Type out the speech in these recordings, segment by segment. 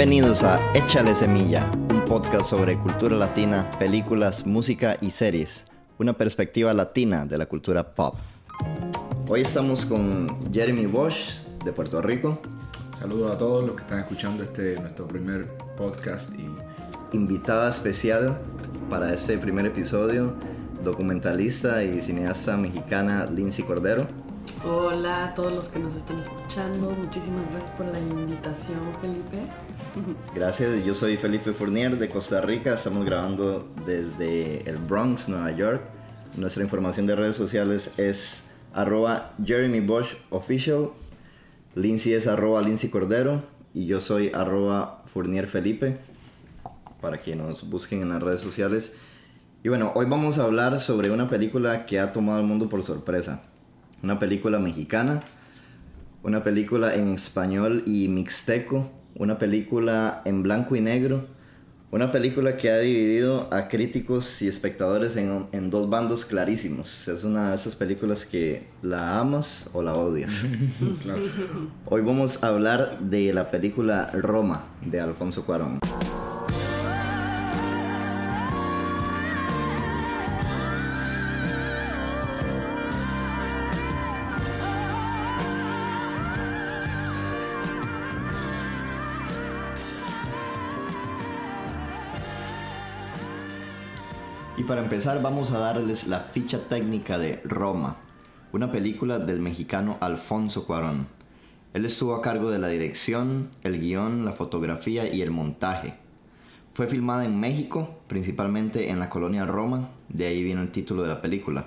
Bienvenidos a Échale Semilla, un podcast sobre cultura latina, películas, música y series, una perspectiva latina de la cultura pop. Hoy estamos con Jeremy Bosch de Puerto Rico. Saludos a todos los que están escuchando este nuestro primer podcast y Invitada especial para este primer episodio, documentalista y cineasta mexicana Lindsay Cordero. Hola a todos los que nos están escuchando. Muchísimas gracias por la invitación, Felipe. Gracias, yo soy Felipe Fournier de Costa Rica. Estamos grabando desde el Bronx, Nueva York. Nuestra información de redes sociales es arroba Jeremy Bosch Official. Lindsay es arroba Lindsay Cordero. Y yo soy arroba Fournier Felipe. Para que nos busquen en las redes sociales. Y bueno, hoy vamos a hablar sobre una película que ha tomado al mundo por sorpresa. Una película mexicana. Una película en español y mixteco. Una película en blanco y negro. Una película que ha dividido a críticos y espectadores en, en, dos bandos clarísimos. Es una de esas películas que la amas o la odias. claro. Hoy vamos a hablar de la película Roma de Alfonso Cuarón. Para empezar vamos a darles la ficha técnica de Roma, una película del mexicano Alfonso Cuarón. Él estuvo a cargo de la dirección, el guion, la fotografía y el montaje. Fue filmada en México, principalmente en la colonia Roma, de ahí viene el título de la película.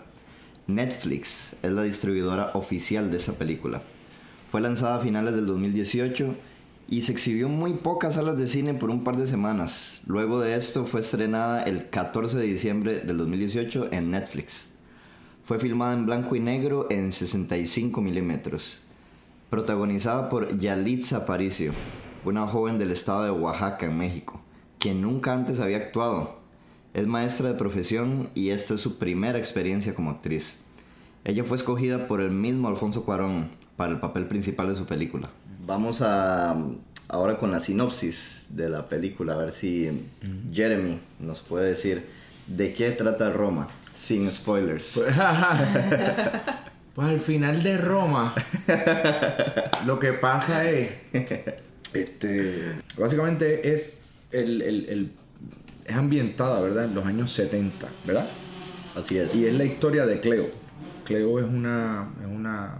Netflix es la distribuidora oficial de esa película. Fue lanzada a finales del 2018 y se exhibió en muy pocas salas de cine por un par de semanas. Luego de esto fue estrenada el 14 de diciembre del 2018 en Netflix. Fue filmada en blanco y negro en 65 milímetros. Protagonizada por Yalitza Aparicio, una joven del estado de Oaxaca, en México, quien nunca antes había actuado. Es maestra de profesión y esta es su primera experiencia como actriz. Ella fue escogida por el mismo Alfonso Cuarón para el papel principal de su película. Vamos a ahora con la sinopsis de la película, a ver si Jeremy nos puede decir de qué trata Roma, sin spoilers. Pues, pues al final de Roma, lo que pasa es, este, básicamente es el, el, el, es ambientada, ¿verdad? En los años 70, ¿verdad? Así es. Y es la historia de Cleo. Cleo es una, es una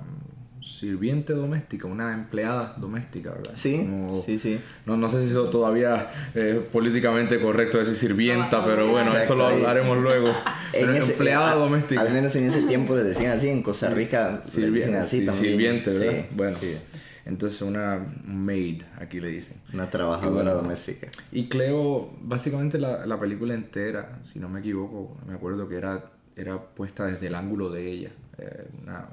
sirviente doméstica, una empleada doméstica, ¿verdad? Sí, Como- sí, sí. No, no sé si eso todavía es políticamente correcto decir sirvienta, No, pero bueno, eso lo hablaremos luego. Pero ese- empleada a- doméstica. Al menos en ese tiempo le decían así, en Costa Rica le Sirvi- dicen así sí, también. sirviente, ¿verdad? Sí, bueno, sí. entonces una maid, aquí le dicen. Una trabajadora Y bueno, doméstica. Y Cleo, básicamente la, la película entera, si no me equivoco, me acuerdo que era, era puesta desde el ángulo de ella. Eh, una,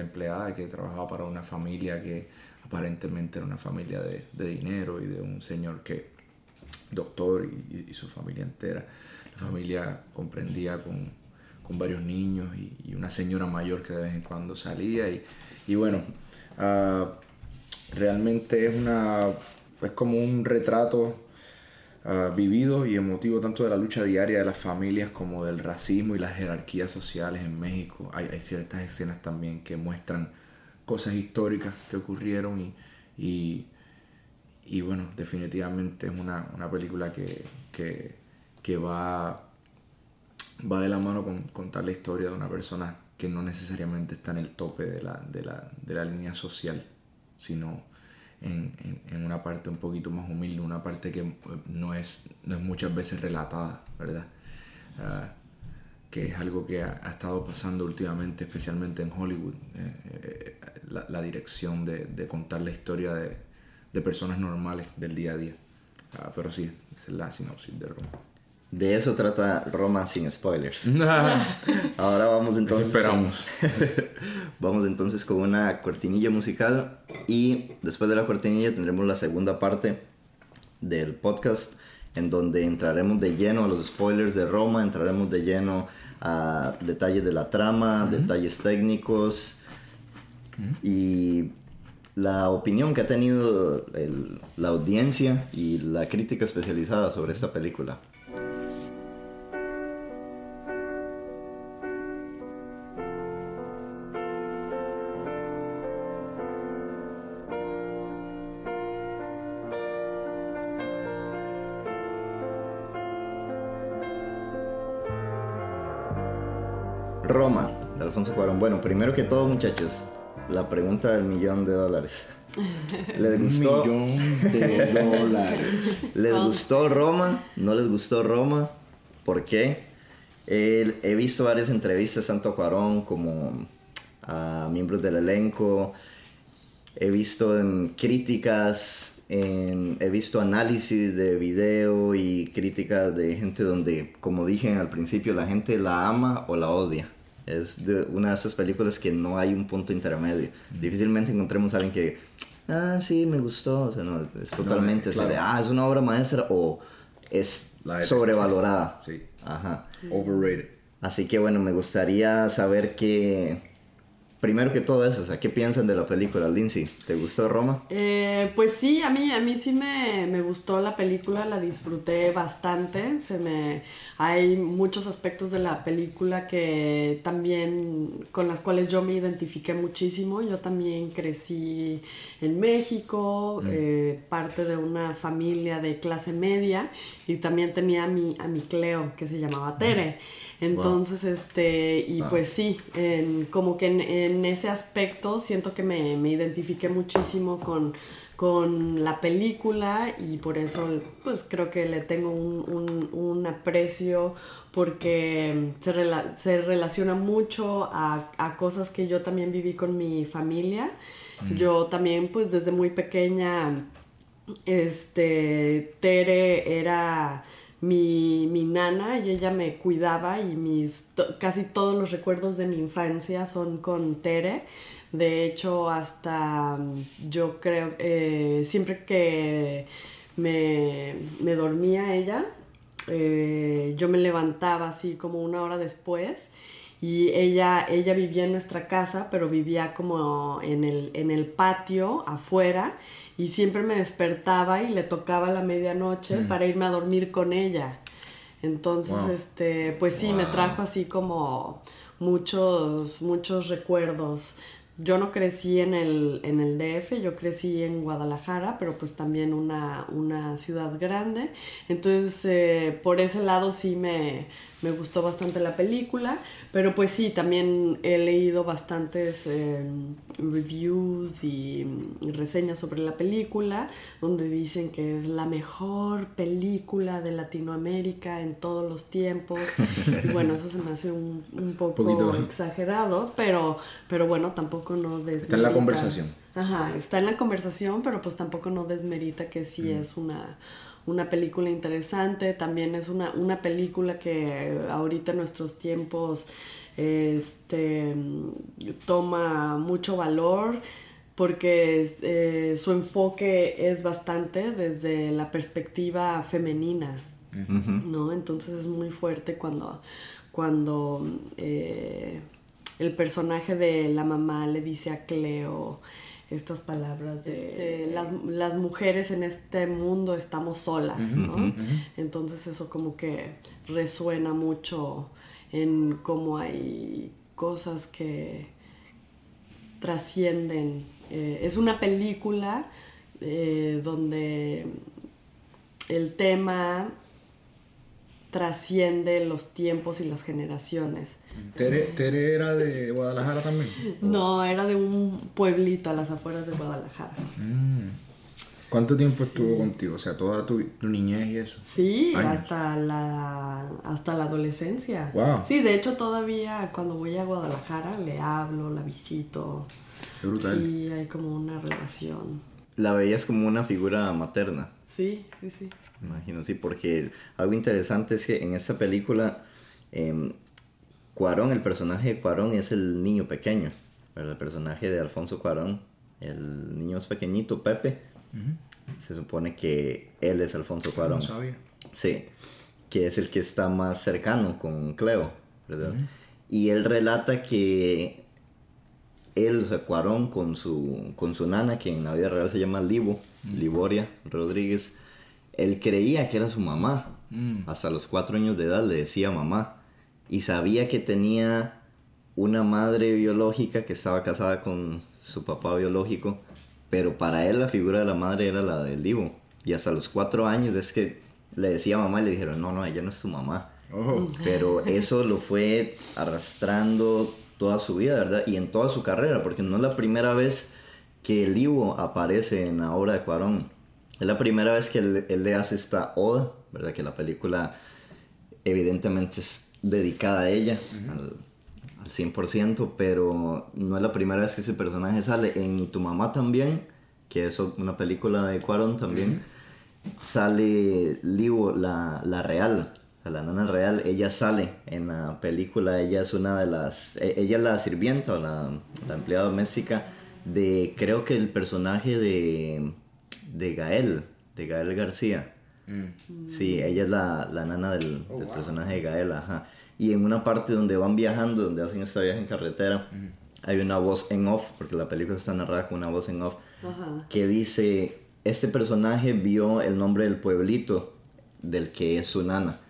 empleada que trabajaba para una familia que aparentemente era una familia de, dinero y de un señor que, doctor y, su familia entera. La familia comprendía con, con varios niños y, y una señora mayor que de vez en cuando salía. Y, y bueno, ah, realmente es una es como un retrato vivido y emotivo tanto de la lucha diaria de las familias como del racismo y las jerarquías sociales en México. Hay, hay ciertas escenas también que muestran cosas históricas que ocurrieron y, y, y bueno, definitivamente es una, una película que, que, que va, va de la mano con contar la historia de una persona que no necesariamente está en el tope de la, de la, de la línea social, sino en, en, una parte un poquito más humilde, una parte que eh, no es, no es muchas veces relatada, ¿verdad? Ah, que es algo que ha, ha estado pasando últimamente, especialmente en Hollywood, eh, eh, la, la dirección de, de contar la historia de, de personas normales del día a día. Ah, pero sí, esa es la sinopsis de Roma. De eso trata Roma sin spoilers. Ahora vamos entonces. Eso esperamos. vamos entonces con una cortinilla musical y después de la cortinilla tendremos la segunda parte del podcast en donde entraremos de lleno a los spoilers de Roma, entraremos de lleno a detalles de la trama, detalles técnicos y la opinión que ha tenido el- la audiencia y la crítica especializada sobre esta película. Bueno, primero que todo, muchachos, la pregunta del millón de dólares. ¿Les gustó? Un millón de dólares. ¿Les gustó Roma? ¿No les gustó Roma? ¿Por qué? Eh, he visto varias entrevistas a Cuarón como a miembros del elenco. He visto en críticas, en- he visto análisis de video y críticas de gente donde, como dije al principio, la gente la ama o la odia. Es de una de esas películas que no hay un punto intermedio. Difícilmente encontremos a alguien que, ah, sí, me gustó. O sea, no, es totalmente de, claro. ah, es una obra maestra o es de- sobrevalorada. Sí. Ajá. Overrated. Así que bueno, me gustaría saber qué... Primero que todo eso, o sea, ¿qué piensan de la película, Lindsay? ¿Te gustó Roma? Eh, pues sí, a mí, a mí sí me, me gustó la película, la disfruté bastante. Se me, hay muchos aspectos de la película que también con las cuales yo me identifiqué muchísimo. Yo también crecí en México, eh, parte de una familia de clase media y también tenía a mi, a mi Cleo que se llamaba Tere. Entonces, este, y Wow. pues sí, en- como que en, en ese aspecto siento que me, me identifiqué muchísimo con, con la película y por eso pues creo que le tengo un, un- un aprecio porque se, rela- se relaciona mucho a, a cosas que yo también viví con mi familia. Yo también pues desde muy pequeña este, Tere era mi, mi nana y ella me cuidaba y mis casi todos los recuerdos de mi infancia son con Tere. De hecho, hasta mm, yo creo, eh, siempre que me, me dormía ella, eh, yo me levantaba así como una hora después y ella, ella vivía en nuestra casa, pero vivía como en el, en el patio afuera y siempre me despertaba y le tocaba la medianoche para irme a dormir con ella. Entonces, Wow. este, pues sí, me trajo así como muchos, muchos recuerdos. Yo no crecí en el, en el DF, yo crecí en Guadalajara, pero pues también una, una ciudad grande. Entonces, eh, por ese lado sí me, me gustó bastante la película, pero pues sí, también he leído bastantes eh, reviews y mm, reseñas sobre la película, donde dicen que es la mejor película de Latinoamérica en todos los tiempos. Y bueno, eso se me hace un, un poco Poquito exagerado, pero, pero bueno, tampoco no desmerita. Está en la conversación. Ajá, está en la conversación, pero pues tampoco no desmerita que sí es una, una película interesante. También es una, una película que ahorita en nuestros tiempos este, toma mucho valor porque eh, su enfoque es bastante desde la perspectiva femenina. ¿no? Entonces es muy fuerte cuando, cuando eh, el personaje de la mamá le dice a Cleo estas palabras de este, las, las mujeres en este mundo estamos solas, ¿no? Entonces eso como que resuena mucho en cómo hay cosas que trascienden. Eh, es una película eh, donde el tema trasciende los tiempos y las generaciones. Tere, Tere era de Guadalajara también. No, era de un pueblito a las afueras de Guadalajara. Mm. ¿Cuánto tiempo estuvo contigo? O sea, toda tu, tu niñez y eso. Sí, Años. hasta la, hasta la adolescencia. Wow. Sí, de hecho todavía cuando voy a Guadalajara le hablo, la visito. Qué brutal. Sí, hay como una relación. La veías como una figura materna. Sí, sí, sí. Imagino, sí, porque algo interesante es que en esta película, em, Cuarón, el personaje de Cuarón es el niño pequeño. El personaje de Alfonso Cuarón, el niño es pequeñito, Pepe, se supone que él es Alfonso No Cuarón. sabía. Sí, que es el que está más cercano con Cleo, ¿verdad? Y él relata que él, o sea, Cuarón, con su, con su nana, que en la vida real se llama Livo, Liboria Rodríguez, él creía que era su mamá. Mm. Hasta los cuatro años de edad le decía mamá. Y sabía que tenía una madre biológica que estaba casada con su papá biológico. Pero para él la figura de la madre era la de Livo. Y hasta los cuatro años es que le decía mamá y le dijeron, no, no, ella no es tu mamá. Oh. Pero eso lo fue arrastrando toda su vida, ¿verdad? Y en toda su carrera, porque no es la primera vez que el Ivo aparece en la obra de Cuarón. Es la primera vez que él, él le hace esta oda, ¿verdad? Que la película evidentemente es dedicada a ella, al, al 100%, pero no es la primera vez que ese personaje sale. En Y tu mamá también, que es una película de Cuarón también, sale Livo, la, la real, la nana real, ella sale en la película, ella es una de las, e- ella es la sirvienta o la, la empleada doméstica de, creo que el personaje de, de Gael, de Gael García. Mm. Sí, ella es la, la nana del, Oh, del wow. personaje de Gael, ajá. Y en una parte donde van viajando, donde hacen este viaje en carretera, hay una voz en off, porque la película está narrada con una voz en off, Ajá. que dice, este personaje vio el nombre del pueblito del que es su nana.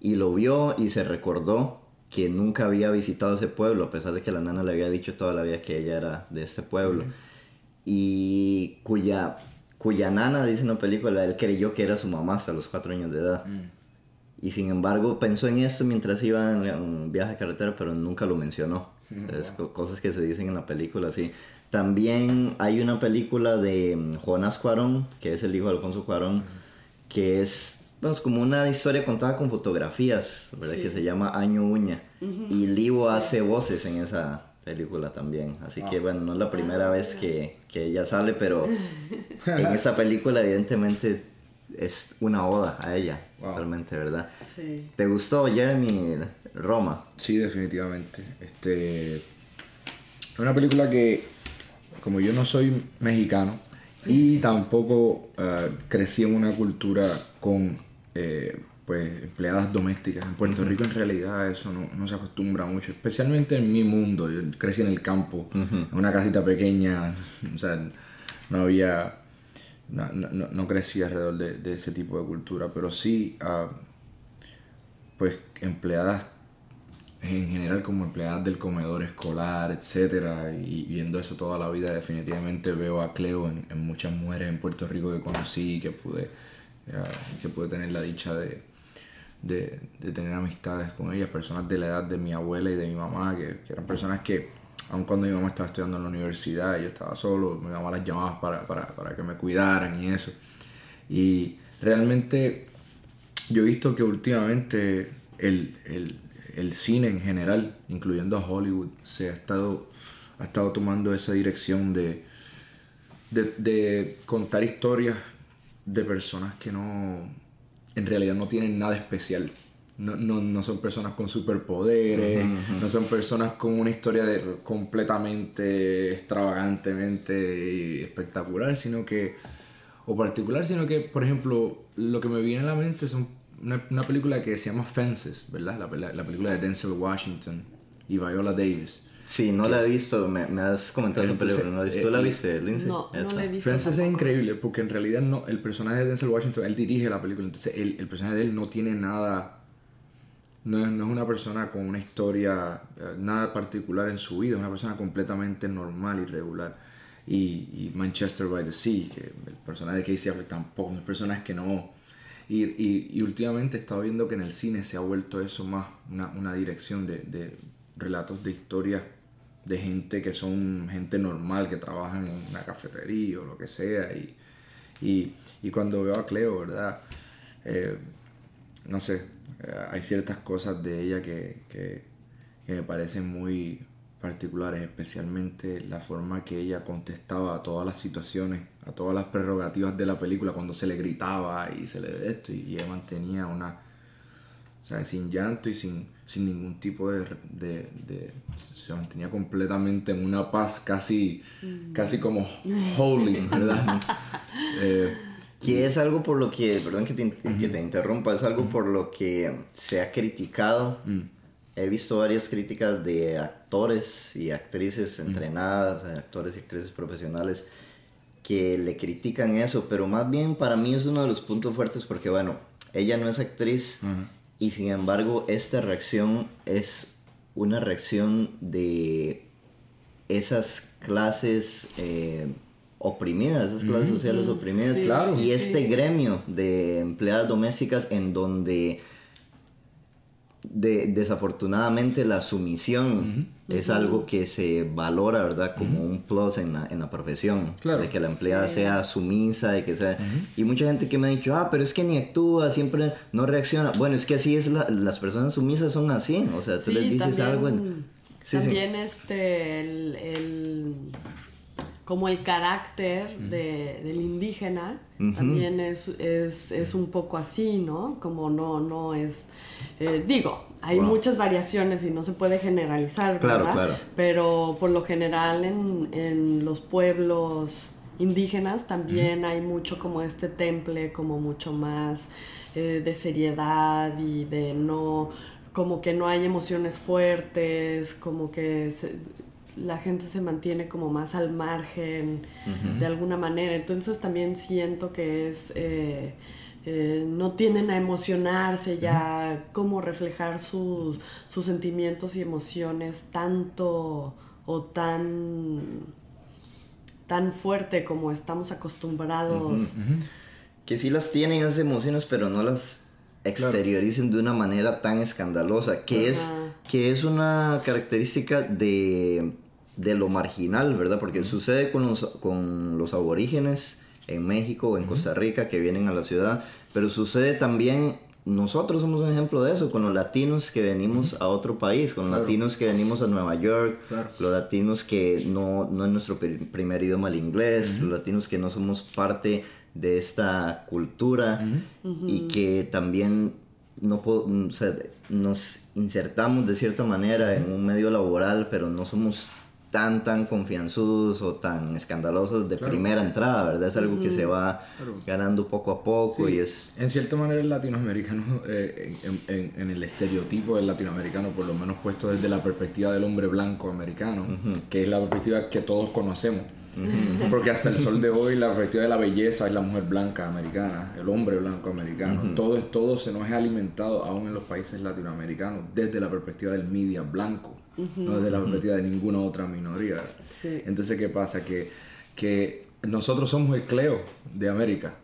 Y lo vio y se recordó que nunca había visitado ese pueblo, a pesar de que la nana le había dicho toda la vida que ella era de este pueblo. Y cuya, cuya nana, dice en la película, él creyó que era su mamá hasta los cuatro años de edad. Mm. Y sin embargo pensó en esto mientras iba en un viaje a carretera, pero nunca lo mencionó. Es co- cosas que se dicen en la película, sí. También hay una película de mm, Jonás Cuarón, que es el hijo de Alfonso Cuarón, que es pues, como una historia contada con fotografías, ¿verdad? Sí. Que se llama Año Uña. Y Livo hace voces en esa película también. Así que bueno, no es la primera vez que, que ella sale, pero en esa película evidentemente es una oda a ella, Wow. realmente, ¿verdad? Sí. ¿Te gustó Jeremy Roma? Sí, definitivamente. Este, es una película que, como yo no soy mexicano y tampoco eh, crecí en una cultura con eh, pues, empleadas domésticas, en Puerto Rico en realidad eso no, no se acostumbra mucho, especialmente en mi mundo. Yo crecí en el campo, en una casita pequeña, o sea, no había... No, no, no- crecí alrededor de, de ese tipo de cultura, pero sí, ah, pues empleadas en general como empleadas del comedor escolar, etcétera, y viendo eso toda la vida definitivamente veo a Cleo en, en muchas mujeres en Puerto Rico que conocí que pude eh, que pude tener la dicha de, de, tener amistades con ellas, personas de la edad de mi abuela y de mi mamá, que, eran personas que, aun cuando mi mamá estaba estudiando en la universidad yo estaba solo, mi mamá las llamaba para, para, para que me cuidaran y eso. Y realmente yo he visto que últimamente el, el, el cine en general, incluyendo a Hollywood, se ha estado, ha estado tomando esa dirección de, de, de contar historias de personas que no, en realidad no tienen nada especial. No, no, no son personas con superpoderes, no son personas con una historia de, completamente extravagantemente espectacular, sino que, o particular, sino que, por ejemplo, lo que me viene a la mente son una, una película que se llama Fences, ¿verdad? La, la- la película de Denzel Washington y Viola Davis. Sí, no la he visto, me, me has comentado esa Entonces, película, ¿no la has visto? ¿Tú la eh, viste, Lindsay? No, no la he visto. Fences es increíble porque en realidad no, el personaje de Denzel Washington, él dirige la película, entonces él- el personaje de él no tiene nada, no es, no es una persona con una historia, eh, nada particular en su vida, es una persona completamente normal y regular. Y, y Manchester by the Sea, que el personaje de Casey Affleck tampoco, son personas que no... Y, y, y últimamente he estado viendo que en el cine se ha vuelto eso más una, una dirección de, de relatos de historias de gente que son gente normal, que trabajan en una cafetería o lo que sea. Y, y, y cuando veo a Cleo, ¿verdad? Eh, no sé, eh, hay ciertas cosas de ella que, que, me parecen muy particulares, especialmente la forma que ella contestaba a todas las situaciones, a todas las prerrogativas de la película, cuando se le gritaba y se le esto, y ella mantenía una, o sea, sin llanto y sin, sin ningún tipo de, de, de- Se mantenía completamente en una paz casi, casi como holy, ¿verdad? Eh, Que es algo por lo que, perdón que te, que te interrumpa, es algo por lo que se ha criticado. Mm, he visto varias críticas de actores y actrices entrenadas, actores y actrices profesionales, que le critican eso, pero más bien para mí es uno de los puntos fuertes porque, bueno, ella no es actriz y sin embargo esta reacción es una reacción de esas clases eh, oprimidas, esas clases sociales oprimidas. Y este gremio de empleadas domésticas en donde de, desafortunadamente la sumisión es algo que se valora, ¿verdad? Como un plus en la, en la profesión. De que la empleada sea sumisa, y que sea... Y mucha gente que me ha dicho, ah, pero es que ni actúa, siempre no reacciona. Bueno, es que así es, las personas sumisas son así. O sea, tú les dices algo... también este, el como el carácter de, del indígena también es, es, es, un poco así, ¿no? Como no, no es, eh, digo, hay muchas variaciones y no se puede generalizar, ¿verdad? Claro, claro. Pero por lo general en, en los pueblos indígenas también hay mucho como este temple, como mucho más eh, de seriedad y de no, como que no hay emociones fuertes, como que la gente se mantiene como más al margen de alguna manera. Entonces también siento que es... Eh, eh, no tienden a emocionarse ya, como reflejar sus, sentimientos y emociones tanto o tan, tan fuerte como estamos acostumbrados. Que sí las tienen esas emociones, pero no las exterioricen de una manera tan escandalosa, que, es, que es una característica de de lo marginal, ¿verdad? Porque sucede con los, con los aborígenes en México o en Costa Rica que vienen a la ciudad, pero sucede también, nosotros somos un ejemplo de eso, con los latinos que venimos a otro país, con los latinos que venimos a Nueva York, los latinos que no, no es nuestro primer idioma el inglés, los latinos que no somos parte de esta cultura y que también no o sea, nos insertamos de cierta manera en un medio laboral, pero no somos tan, tan confianzudos o tan escandalosos de primera entrada, ¿verdad? Es algo que se va ganando poco a poco y es... En cierta manera el latinoamericano, eh, en, el estereotipo del latinoamericano, por lo menos puesto desde la perspectiva del hombre blanco americano, que es la perspectiva que todos conocemos. Porque hasta el sol de hoy la perspectiva de la belleza es la mujer blanca americana, el hombre blanco americano. Todo, todo se nos ha alimentado aún en los países latinoamericanos desde la perspectiva del media blanco no desde la perspectiva de ninguna otra minoría. Entonces, ¿qué pasa? Que, que nosotros somos el Cleo de América.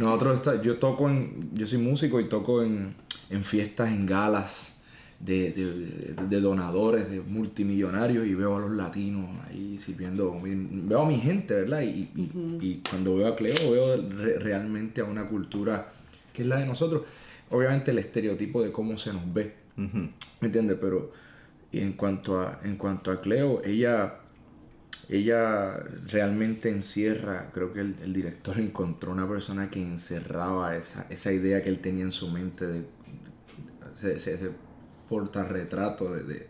Nosotros está, yo toco en, yo soy músico y toco en, en fiestas, en galas de, de, de, donadores, de multimillonarios y veo a los latinos ahí sirviendo, veo a mi gente, ¿verdad? Y, y, cuando veo a Cleo veo realmente a una cultura que es la de nosotros. Obviamente el estereotipo de cómo se nos ve, ¿me entiendes? Pero y en cuanto a, en cuanto a Cleo, ella, ella realmente encierra, creo que el, director encontró una persona que encerraba esa, esa, idea que él tenía en su mente de, ese, ese portarretrato de, de,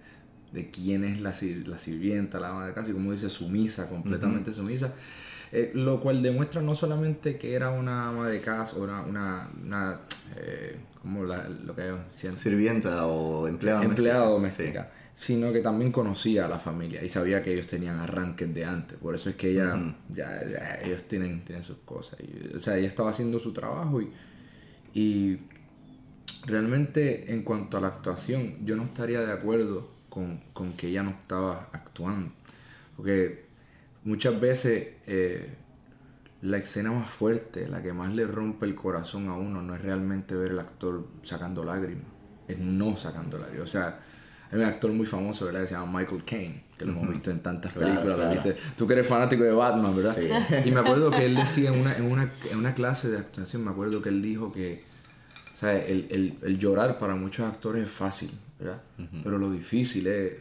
de, quién es la, la sirvienta, la ama de casa, y como dice, sumisa, completamente sumisa. Eh, lo cual demuestra no solamente que era una ama de casa, o una, una, una eh, como la, lo que Sirvienta o empleada Empleada doméstica sino que también conocía a la familia y sabía que ellos tenían arranques de antes. Por eso es que ella, ya, ellos tienen, tienen sus cosas. o sea, ella estaba haciendo su trabajo y, y realmente en cuanto a la actuación, yo no estaría de acuerdo con, con que ella no estaba actuando. Porque muchas veces eh, la escena más fuerte, la que más le rompe el corazón a uno, no es realmente ver el actor sacando lágrimas, es no sacando lágrimas. O sea, hay un actor muy famoso, ¿verdad? Que se llama Michael Caine, que lo hemos visto en tantas películas. Tú que eres fanático de Batman, ¿verdad? Y me acuerdo que él decía en una, en, una, en una clase de actuación, me acuerdo que él dijo que, o sea, el, el, el llorar para muchos actores es fácil, ¿verdad? Pero lo difícil es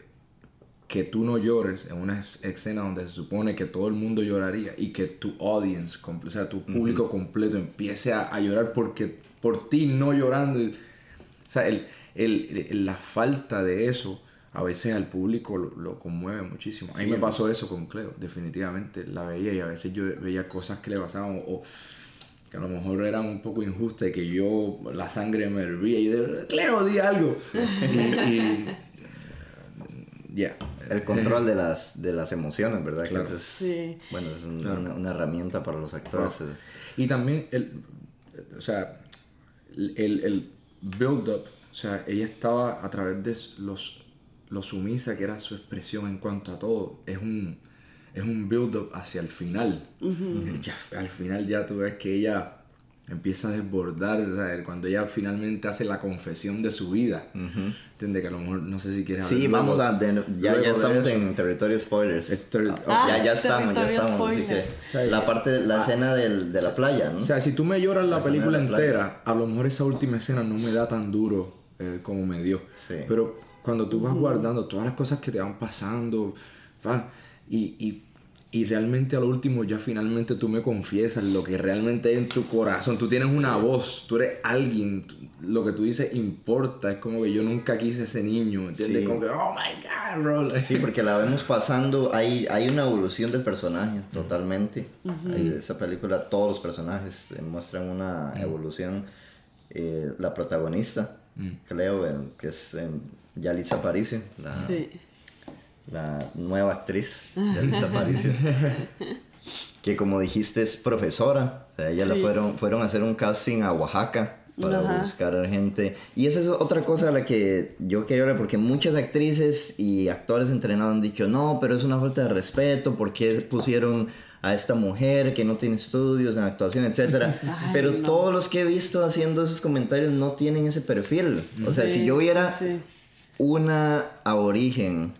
que tú no llores en una escena donde se supone que todo el mundo lloraría y que tu audience, o sea, tu público completo empiece a, a, llorar porque por ti no llorando. O sea, el, el, la falta de eso a veces al público lo, conmueve muchísimo. A mí me pasó eso con Cleo, definitivamente. La veía y a veces yo veía cosas que le pasaban o, que a lo mejor eran un poco injustas y que yo, la sangre me hervía y yo, Cleo, di algo. y, ya. El control de las, de las emociones, ¿verdad? Que sí. Bueno, es una, herramienta para los actores. Y también, el, o sea, el, el build-up, o sea, ella estaba a través de los, lo sumisa que era su expresión en cuanto a todo, es un, es un build-up hacia el final. al final ya tú ves que ella empieza a desbordar, cuando ella finalmente hace la confesión de su vida. Uh Que a lo mejor, no sé si quieres Sí, vamos a... ya, ya estamos en territorio spoilers. Ah, ya, ya estamos, ya estamos. la parte, la escena del, de la playa, ¿no? O sea, si tú me lloras la, película entera, a lo mejor esa última escena no me da tan duro eh, como me dio. Pero cuando tú vas guardando todas las cosas que te van pasando, y, y y realmente a lo último ya finalmente tú me confiesas lo que realmente hay en tu corazón. Tú tienes una voz, tú eres alguien, lo que tú dices importa. Es como que yo nunca quise ese niño, ¿entiendes? Como que, oh my god, bro. Sí, porque la vemos pasando, hay, hay una evolución del personaje totalmente. en esa película todos los personajes muestran una evolución. Eh, la protagonista, creo, que es eh, Yalitza Aparicio, la, sí la nueva actriz de Aparicio. que como dijiste es profesora. O sea, ella la fueron, fueron a hacer un casting a Oaxaca para buscar a gente. Y esa es otra cosa a la que yo quería hablar, porque muchas actrices y actores entrenados han dicho, no, pero es una falta de respeto, porque pusieron a esta mujer que no tiene estudios en actuación, etcétera. pero todos los que he visto haciendo esos comentarios no tienen ese perfil. O sea, si yo viera una aborigen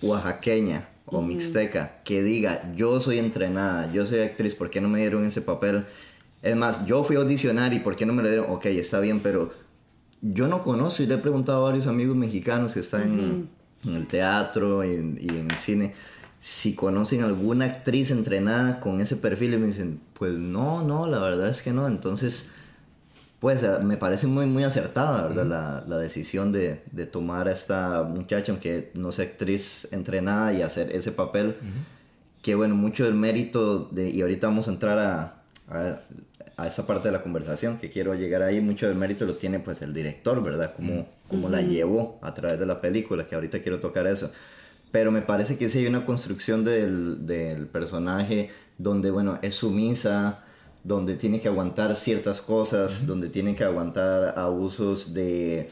oaxaqueña o mixteca que diga, yo soy entrenada, yo soy actriz, ¿por qué no me dieron ese papel? Es más, yo fui a audicionar y ¿por qué no me lo dieron? Ok, está bien, pero yo no conozco y le he preguntado a varios amigos mexicanos que están en, el teatro y, y, en el cine si conocen alguna actriz entrenada con ese perfil y me dicen, pues no, no, la verdad es que no. Entonces, pues eh, me parece muy, muy acertada, ¿verdad? la, la, decisión de, de, tomar a esta muchacha, aunque no sea actriz entrenada, y hacer ese papel. Que bueno, mucho del mérito, de, y ahorita vamos a entrar a, a, a, esa parte de la conversación, que quiero llegar ahí, mucho del mérito lo tiene pues el director, ¿verdad? Cómo, cómo la llevó a través de la película, que ahorita quiero tocar eso. Pero me parece que sí hay una construcción del, del personaje donde, bueno, es sumisa, donde tiene que aguantar ciertas cosas, donde tiene que aguantar abusos de,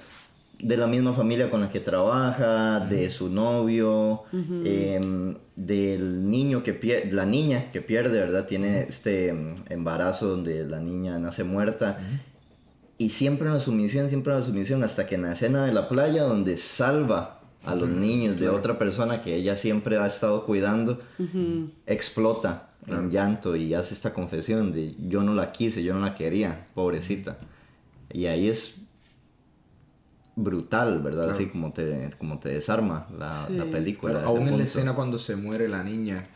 de la misma familia con la que trabaja, de su novio, em, del niño que pierde, la niña que pierde, ¿verdad? Tiene este em, embarazo donde la niña nace muerta. Y siempre en la sumisión, siempre en la sumisión, hasta que en la escena de la playa donde salva a los niños de otra persona que ella siempre ha estado cuidando, explota en llanto y hace esta confesión de yo no la quise, yo no la quería, pobrecita. Y ahí es brutal, ¿verdad? Así como te, como te desarma la, la película. aún en la escena cuando se muere la niña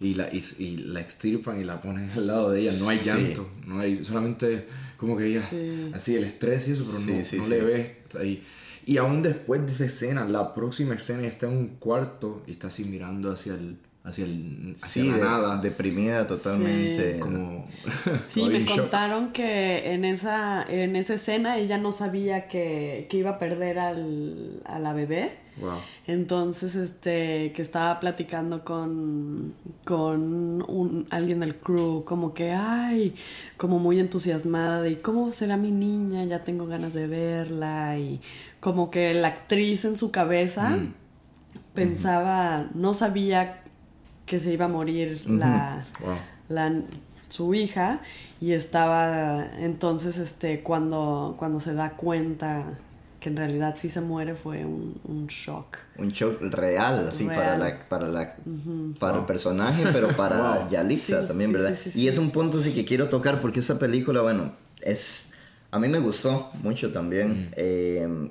y la, y, la extirpan y la ponen al lado de ella, no hay llanto, no hay, solamente como que ella, así el estrés y eso, pero no, no le ves ahí. Y aún después de esa escena, la próxima escena está en un cuarto y está así mirando hacia el, hacia, el, hacia la nada. Deprimida totalmente. Sí. Como. sí, me contaron que en esa, en esa escena ella no sabía que, que iba a perder al, a la bebé. Wow. Entonces, este, que estaba platicando con, con un, alguien del crew, como que, ay, como muy entusiasmada de, ¿cómo será mi niña? Ya tengo ganas de verla. Y como que la actriz en su cabeza mm. pensaba, no sabía que se iba a morir la, su hija y estaba entonces este cuando cuando se da cuenta que en realidad sí se muere fue un, shock. Un shock real, así, para la, para la, para el personaje, pero para Yalitza también, ¿verdad? y es un punto sí que quiero tocar porque esta película, bueno, es, a mí me gustó mucho también. Eh,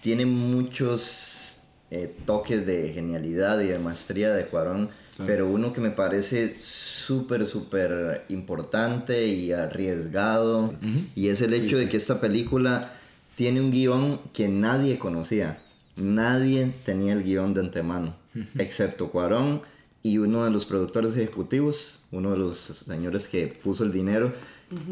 tiene muchos eh, toques de genialidad y de maestría de Cuarón, pero uno que me parece súper, súper importante y arriesgado, y es el hecho de que esta película tiene un guion que nadie conocía. Nadie tenía el guion de antemano, excepto Cuarón y uno de los productores ejecutivos, uno de los señores que puso el dinero,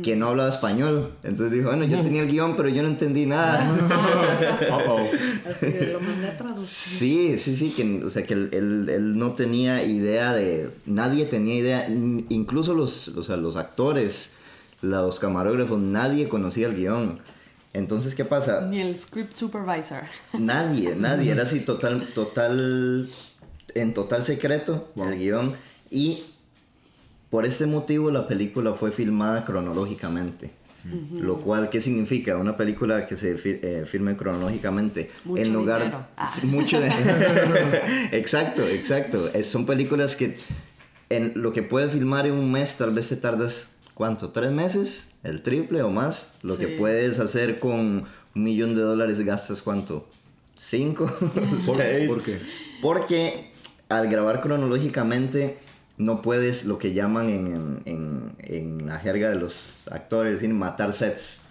que no hablaba español. Entonces dijo, bueno, yo tenía el guion, pero yo no entendí nada. Así que lo mandé a traducir. Sí, sí, sí, que, o sea, que él, él- él no tenía idea de, nadie tenía idea, incluso los, o sea, los actores, los camarógrafos, nadie conocía el guion. Entonces, ¿qué pasa? Ni el script supervisor. Nadie, nadie, era así total, total, en total secreto Wow. el guion. Y por este motivo la película fue filmada cronológicamente. Lo cual, ¿qué significa? Una película que se fi- eh, filme cronológicamente. Mucho en lugar, dinero. Ah. Mucho de- exacto, exacto. Es- son películas que en lo que puedes filmar en un mes tal vez te tardas, ¿cuánto? ¿Tres meses? ¿El triple o más? Lo que puedes hacer con un millón de dólares gastas ¿cuánto? ¿Cinco? ¿Por, ¿Seis? ¿Por qué? Porque al grabar cronológicamente no puedes lo que llaman en, en- en- en la jerga de los actores, decir, matar sets.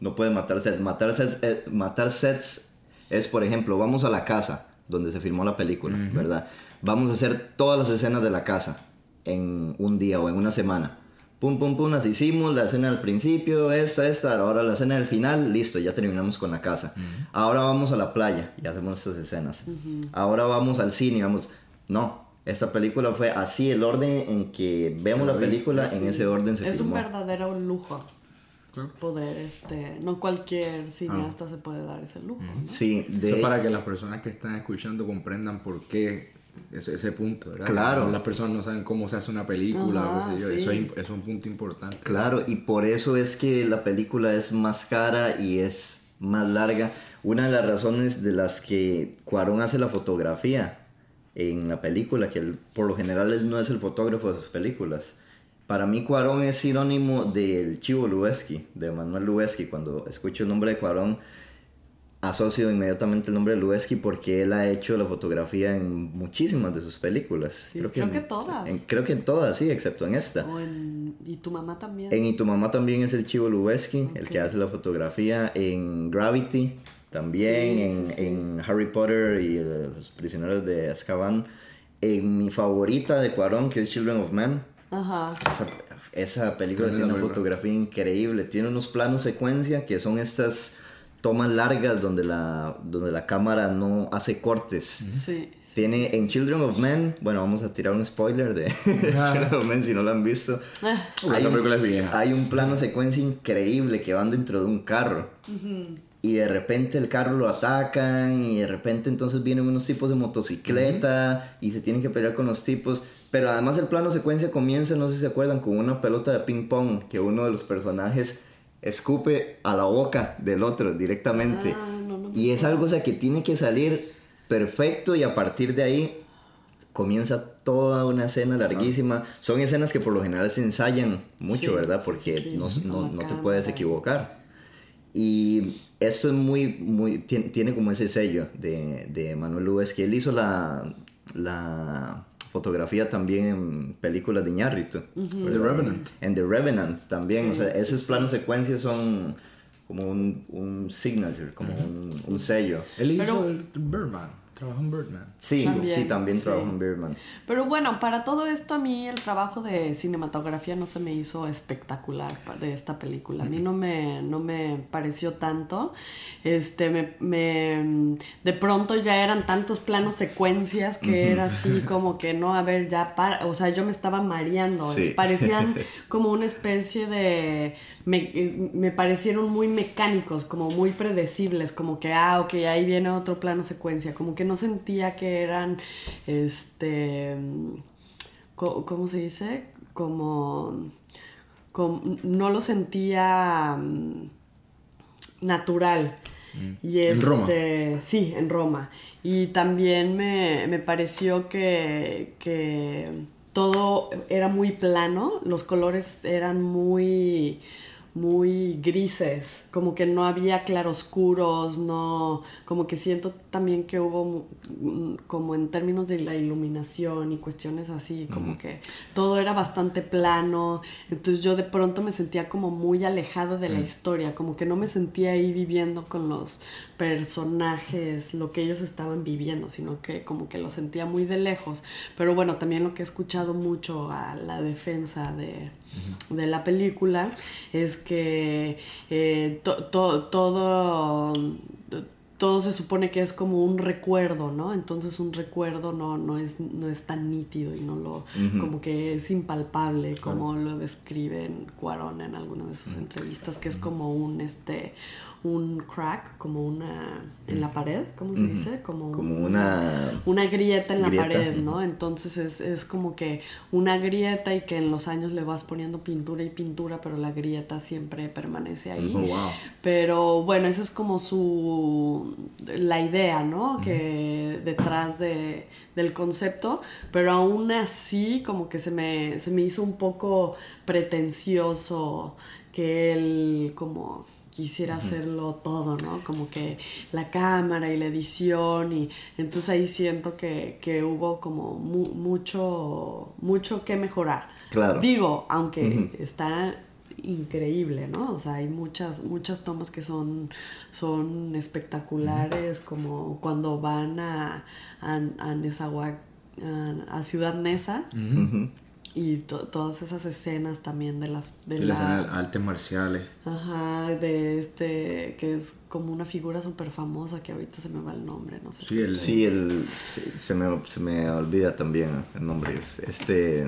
No puedes matar sets. Matar sets, eh, matar sets es, por ejemplo, vamos a la casa donde se filmó la película, ¿verdad? Vamos a hacer todas las escenas de la casa en un día o en una semana. Pum, pum, pum, las hicimos, la escena del principio, esta, esta, ahora la escena del final, listo, ya terminamos con la casa. Ahora vamos a la playa y hacemos estas escenas. Ahora vamos al cine y vamos... No, esta película fue así, el orden en que vemos la película, en ese orden se Es un filmó. verdadero lujo poder, este, no cualquier cineasta se puede dar ese lujo. ¿no? Sí, de... Eso para que las personas que están escuchando comprendan por qué ese, ese punto, ¿verdad? Claro. Las personas no saben cómo se hace una película, o Ajá, sé yo. sí. Eso, es, eso es un punto importante. Claro, y por eso es que la película es más cara y es más larga. Una de las razones de las que Cuarón hace la fotografía en la película, que él, por lo general él no es el fotógrafo de sus películas. Para mí Cuarón es sinónimo del Chivo Lubeski, de Manuel Lubeski. Cuando escucho el nombre de Cuarón, asocio inmediatamente el nombre de Lubeski porque él ha hecho la fotografía en muchísimas de sus películas. Sí, creo que todas. en- creo que en todas, sí, excepto en esta. O en- y tu mamá también. En Y tu mamá también es el Chivo Lubeski, el que hace la fotografía. En Gravity también. Sí, en, sí, sí. en Harry Potter y los prisioneros de Azkaban. En mi favorita de Cuarón, que es Children of Men. Ajá. Esa, esa película tiene una película. fotografía increíble. Tiene unos planos secuencia que son estas tomas largas donde la, donde la cámara no hace cortes. Sí. sí, Tiene en Children of Men, bueno, vamos a tirar un spoiler de Ah. Children of Men si no lo han visto. Esa Hay un- película es vieja. Hay un plano secuencia increíble que van dentro de un carro. Y de repente el carro lo atacan y de repente entonces vienen unos tipos de motocicleta y se tienen que pelear con los tipos. Pero además el plano secuencia comienza, no sé si se acuerdan, con una pelota de ping pong que uno de los personajes escupe a la boca del otro directamente. Ah, no, no me y es algo o sea, que tiene que salir perfecto y a partir de ahí comienza toda una escena larguísima. Son escenas que por lo general se ensayan mucho, Sí, ¿verdad? Porque sí, sí. no, no- te puedes equivocar. Y esto es muy, muy, tien- tiene como ese sello de, de Manuel Lubez, que él hizo la, la fotografía también en películas de Iñárritu. The Revenant. En The Revenant también, o sea, Sí, esos sí, planos secuencias son como un, un signature, como un, un sello. Él hizo Pero- el Birdman. Trabajó en Birdman. Sí, También, sí, también sí. trabajó en Birdman. Pero bueno, para todo esto a mí el trabajo de cinematografía no se me hizo espectacular de esta película. A mí no me, no me pareció tanto. Este, me, me- de pronto ya eran tantos planos secuencias que era así como que no, a ver, ya para, o sea, yo me estaba mareando. Sí. Parecían como una especie de, me, me parecieron muy mecánicos, como muy predecibles, como que, ah, ok, ahí viene otro plano secuencia, como que no sentía que eran, este, ¿cómo se dice? Como, como no lo sentía mm, natural. Y En Roma. este, sí, en Roma. Y también me, me pareció que, que todo era muy plano, los colores eran muy grises, como que no había claroscuros, no, como que siento también que hubo mm, como en términos de la iluminación y cuestiones así, como que todo era bastante plano, entonces yo de pronto me sentía como muy alejada de la Mm. historia, como que no me sentía ahí viviendo con los personajes, lo que ellos estaban viviendo, sino que como que lo sentía muy de lejos. Pero bueno, también lo que he escuchado mucho a la defensa de, de la película es que eh, to- to- todo todo se supone que es como un recuerdo, ¿no? Entonces un recuerdo no, no, es, no es tan nítido y no lo, como que es impalpable, como lo describen Cuarón en alguna de sus entrevistas, que es como un, este, un crack, como una, en la pared, ¿cómo se dice? Como, Como un- una... una grieta en la pared, ¿no? Entonces es, es como que una grieta y que en los años le vas poniendo pintura y pintura, pero la grieta siempre permanece ahí. Oh, wow. Pero bueno, esa es como su la idea, ¿no? Que detrás de, del concepto, pero aún así como que se me, se me hizo un poco pretencioso que él como quisiera hacerlo todo, ¿no? Como que la cámara y la edición y entonces ahí siento que, que hubo como mu- mucho, mucho que mejorar. Claro. Digo, aunque está increíble, ¿no? O sea, hay muchas, muchas tomas que son, son espectaculares, como cuando van a, a, a Nezahuac- a, a Ciudad Neza. Y to- todas esas escenas también de las... De Sí, la escena de artes marciales. Ajá, de este, que es como una figura súper famosa que ahorita se me va el nombre, no sé. Sí, el, Sí, el, sí, se, me, se me olvida también el nombre. es Este.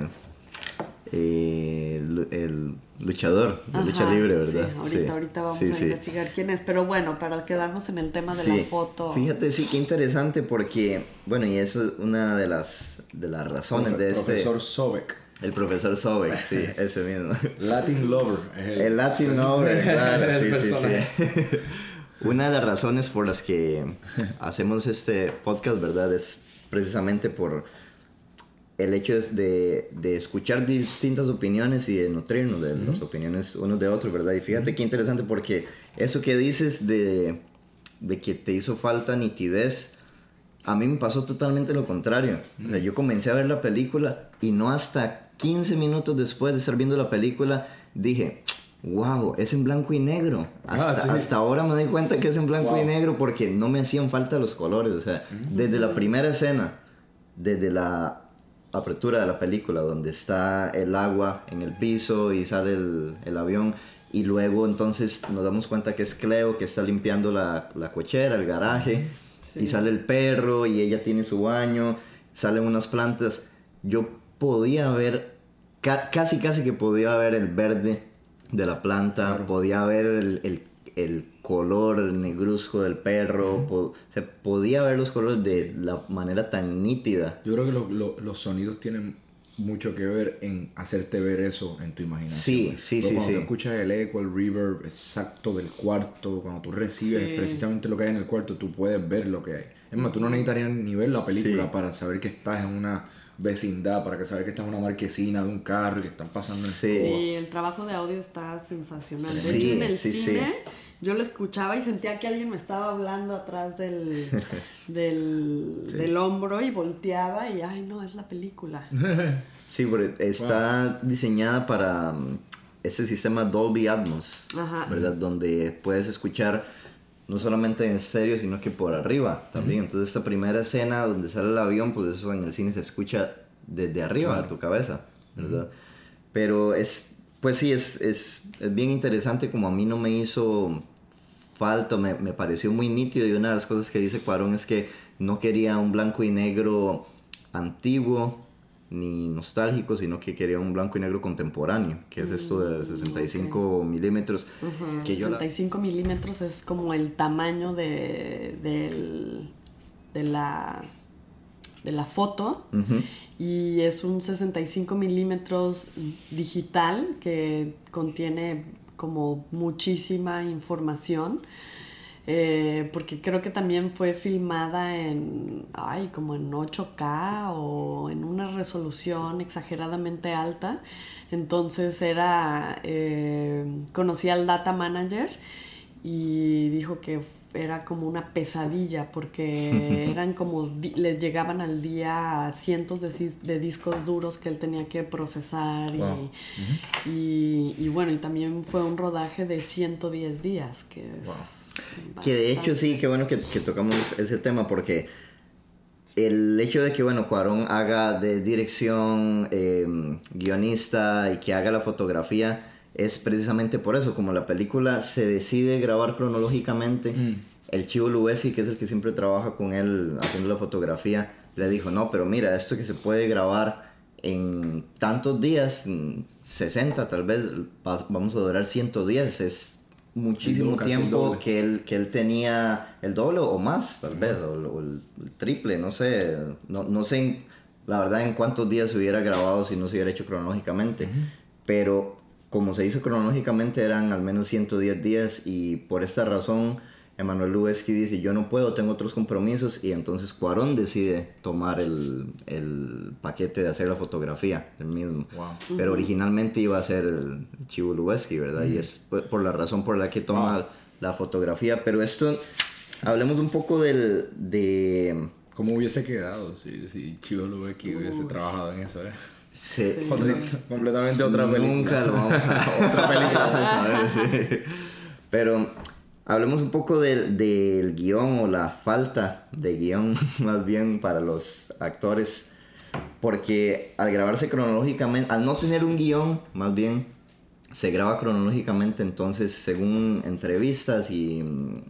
eh, el luchador de lucha Ajá, libre, ¿verdad? Sí, ahorita, ahorita vamos Sí, a sí. investigar quién es, pero bueno, para quedarnos en el tema de Sí. la foto. Fíjate, sí, qué interesante porque, bueno, y eso es una de las, de las razones profe- de este... profesor Sobek. El profesor Sobek, sí, ese mismo. Latin Lover. El, El Latin Lover, claro, sí, sí, sí. Una de las razones por las que hacemos este podcast, ¿verdad? Es precisamente por el hecho de, de escuchar distintas opiniones y de nutrirnos de las opiniones unos de otros, ¿verdad? Y fíjate qué interesante porque eso que dices de, de que te hizo falta nitidez, a mí me pasó totalmente lo contrario. O sea, yo comencé a ver la película y no hasta 15 minutos después de estar viendo la película dije, wow, es en blanco y negro. Ah, Hasta, sí. hasta ahora me doy cuenta que es en blanco y negro porque no me hacían falta los colores. O sea, desde la primera escena, desde la apertura de la película, donde está el agua en el piso y sale el, el avión. Y luego entonces nos damos cuenta que es Cleo que está limpiando la, la cochera, el garaje. Sí. Y sale el perro y ella tiene su baño, salen unas plantas. Yo podía ver, ca- casi casi que podía ver el verde de la planta, Claro. podía ver el, el- el color negruzco del perro, po- o sea, podía ver los colores de la manera tan nítida. Yo creo que lo- lo- los sonidos tienen mucho que ver en hacerte ver eso en tu imaginación. Sí, sí, Porque sí, Cuando sí. tú escuchas el eco, el reverb exacto del cuarto, cuando tú recibes Sí. precisamente lo que hay en el cuarto, tú puedes ver lo que hay. Es más, tú no necesitarías ni ver la película Sí. para saber que estás en una vecindad, para que saber que estás en una marquesina de un carro y que están pasando en Sí. Sí, el trabajo de audio está sensacional. De Sí, hecho, en el sí, sí. cine yo lo escuchaba y sentía que alguien me estaba hablando atrás del, del, del hombro y volteaba y, ay, no, es la película. Sí, porque está diseñada para mm, ese sistema Dolby Atmos, Ajá. ¿verdad? Donde puedes escuchar no solamente en estéreo, sino que por arriba también. Entonces esta primera escena donde sale el avión, pues eso en el cine se escucha desde arriba Claro. de tu cabeza, ¿verdad? Pero es, pues sí, es, es, es bien interesante como a mí no me hizo falta, me, me pareció muy nítido y una de las cosas que dice Cuarón es que no quería un blanco y negro antiguo ni nostálgico, sino que quería un blanco y negro contemporáneo, que es esto de 65 milímetros. Ujú, que yo la- 65 milímetros es como el tamaño de, de, la, de la foto. Y es un 65 milímetros digital que contiene como muchísima información. Eh, porque creo que también fue filmada en, ay, como en 8K o en una resolución exageradamente alta. Entonces era, eh, conocí al data manager y dijo que era como una pesadilla porque eran como les llegaban al día cientos de, discos duros que él tenía que procesar y, y, bueno y también fue un rodaje de 110 días que que de hecho sí qué bueno que, que, tocamos ese tema porque el hecho de que bueno Cuarón haga de dirección em, guionista y que haga la fotografía es precisamente por eso, como la película se decide grabar cronológicamente, mm. el Chivo Lubeski, que es el que siempre trabaja con él haciendo la fotografía, le dijo, no, pero mira, esto que se puede grabar en tantos días, 60 tal vez, vamos a durar 110, es muchísimo tiempo que él, que él tenía el doble o más, tal vez, o, el, triple, no sé, no, no, sé la verdad en cuántos días se hubiera grabado si no se hubiera hecho cronológicamente, pero como se hizo cronológicamente eran al menos 110 días y por esta razón Emanuel Lubezki dice yo no puedo, tengo otros compromisos y entonces Cuarón decide tomar el, el paquete de hacer la fotografía el mismo. Pero originalmente iba a ser el Chivo Lubezki, ¿verdad? Y es por la razón por la que toma la fotografía. Pero esto, hablemos un poco del, de... ¿Cómo hubiese quedado si, si Chivo Lubezki hubiese trabajado en eso? ¿eh? Sí. completamente otra película. Nunca lo vamos a otra película. sí. Pero hablemos un poco del, del guion o la falta de guion, más bien para los actores. Porque al grabarse cronológicamente, al no tener un guion, más bien se graba cronológicamente, entonces según entrevistas y mm,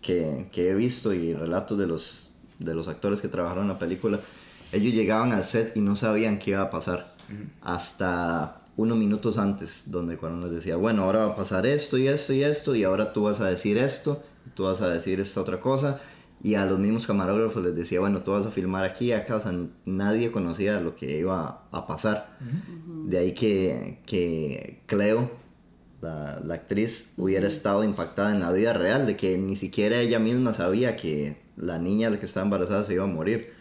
que, que he visto y relatos de los, de los actores que trabajaron en la película, ellos llegaban al set y no sabían qué iba a pasar hasta unos minutos antes, donde cuando les decía, bueno, ahora va a pasar esto y esto y esto, y ahora tú vas a decir esto, tú vas a decir esta otra cosa, y a los mismos camarógrafos les decía, bueno, tú vas a filmar aquí, acá, o sea, nadie conocía lo que iba a pasar. De ahí que, que Cleo, la, la, actriz, hubiera estado impactada en la vida real, de que ni siquiera ella misma sabía que la niña la que estaba embarazada se iba a morir.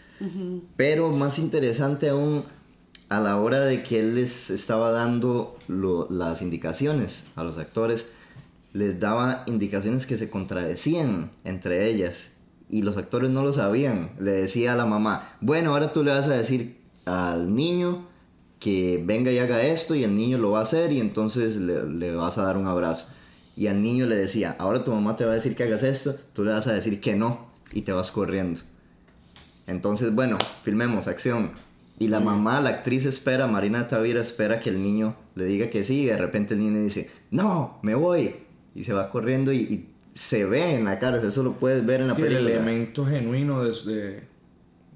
Pero más interesante aún, a la hora de que él les estaba dando las indicaciones a los actores, les daba indicaciones que se contradecían entre ellas y los actores no lo sabían. Le decía a la mamá, bueno, ahora tú le vas a decir al niño que venga y haga esto y el niño lo va a hacer y entonces le, le, vas a dar un abrazo. Y al niño le decía, ahora tu mamá te va a decir que hagas esto, tú le vas a decir que no y te vas corriendo. Entonces, bueno, filmemos, acción. Y la mamá, la actriz espera, Marina Tavira espera que el niño le diga que sí y de repente el niño dice, no, me voy. Y se va corriendo y, se ve en la cara, eso lo puedes ver en la película. El elemento genuino de,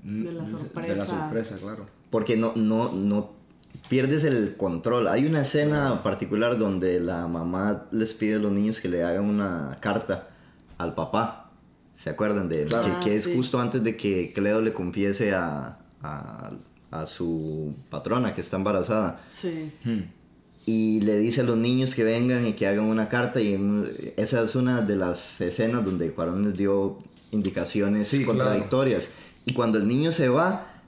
de, la sorpresa. De la sorpresa, claro. Porque no, no, no pierdes el control. Hay una escena particular donde la mamá les pide a los niños que le hagan una carta al papá. ¿Se acuerdan de Que, que, es ah, justo antes de que Cleo le confiese a, a, a su patrona que está embarazada. Sí. Hmm. Y le dice a los niños que vengan y que hagan una carta y esa es una de las escenas donde Cuarón les dio indicaciones contradictorias. Y cuando el niño se va,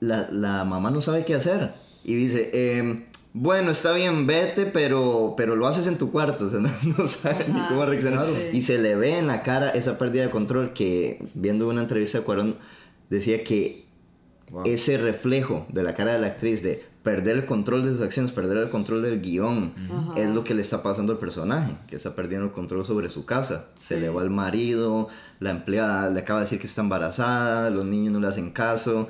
la, la, mamá no sabe qué hacer. Y dice, em, bueno, está bien, vete, pero, pero lo haces en tu cuarto. O sea, no, sabe ni cómo reaccionar. Y se le ve en la cara esa pérdida de control que, viendo una entrevista de Cuarón, decía que ese reflejo de la cara de la actriz de perder el control de sus acciones, perder el control del guion, es lo que le está pasando al personaje, que está perdiendo el control sobre su casa. Se le va el marido, la empleada le acaba de decir que está embarazada, los niños no le hacen caso.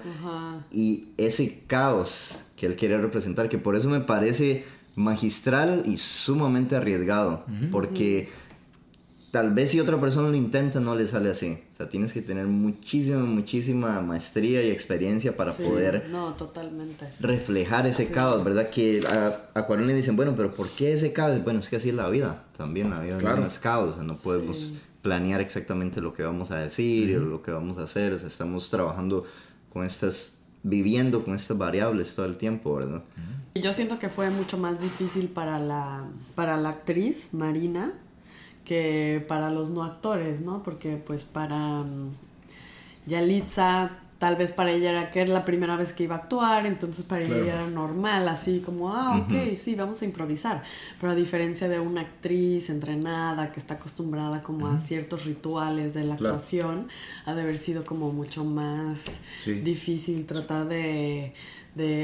Y ese caos que él quiere representar, que por eso me parece magistral y sumamente arriesgado, porque tal vez si otra persona lo intenta no le sale así. O sea, tienes que tener muchísima, muchísima maestría y experiencia para poder no, totalmente. reflejar ese caos, ¿verdad? Que a, a le dicen, bueno, pero ¿por qué ese caos? Bueno, es que así es la vida, también la vida no es caos, o sea, no podemos planear exactamente lo que vamos a decir o lo que vamos a hacer, o sea, estamos trabajando con estas viviendo con estas variables todo el tiempo, ¿verdad? Yo siento que fue mucho más difícil para la, para la actriz Marina, que para los no actores, ¿no? Porque pues para um, Yalitza tal vez para ella era que era la primera vez que iba a actuar, entonces para ella era normal, así como, ah, ok, sí, vamos a improvisar. Pero a diferencia de una actriz entrenada que está acostumbrada como a ciertos rituales de la actuación, ha de haber sido como mucho más difícil tratar de,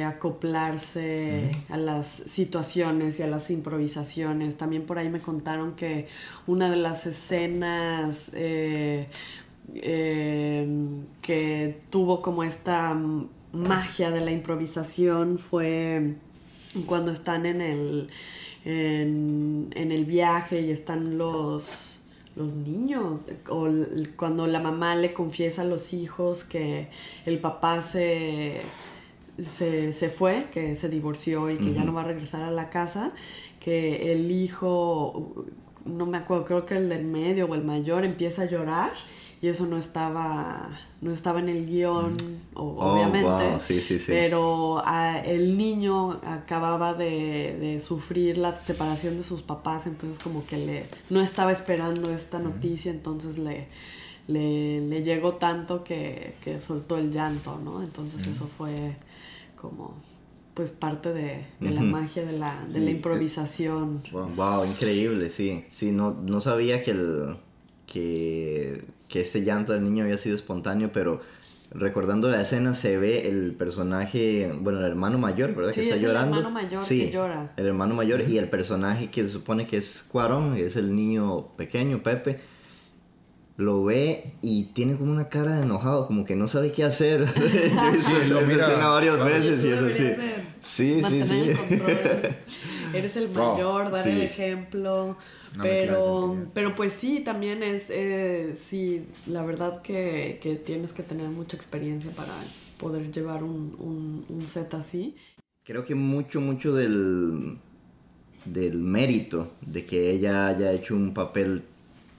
acoplarse a las situaciones y a las improvisaciones. También por ahí me contaron que una de las escenas eh, Em, que tuvo como esta magia de la improvisación fue cuando están en el, en, el viaje y están los, los niños, o cuando la mamá le confiesa a los hijos que el papá se, se, fue, que se divorció y que ya no va a regresar a la casa, que el hijo, no me acuerdo, creo que el del medio o el mayor empieza a llorar y eso no estaba no estaba en el guion mm. oh, obviamente sí, sí, sí. pero ah, el niño acababa de, sufrir la separación de sus papás entonces como que le no estaba esperando esta noticia entonces le, le, llegó tanto que, soltó el llanto no entonces eso fue como pues parte de, la magia de la, de la improvisación. Wow, increíble, sí. Sí, no, no sabía que el, que, que este llanto del niño había sido espontáneo, pero recordando la escena se ve el personaje, bueno, el hermano mayor, ¿verdad? que está llorando. El hermano mayor sí, que llora. El hermano mayor y el personaje que se supone que es Cuarón, es el niño pequeño, Pepe. Lo ve y tiene como una cara de enojado, como que no sabe qué hacer. Yo he escena varias veces y es así. Sí, sí, sí. Eres el mayor, dar el ejemplo pero, pero pues sí, también es, eh, sí, la verdad que, que, tienes que tener mucha experiencia para poder llevar un, un, set así. Creo que mucho, mucho del, del mérito de que ella haya hecho un papel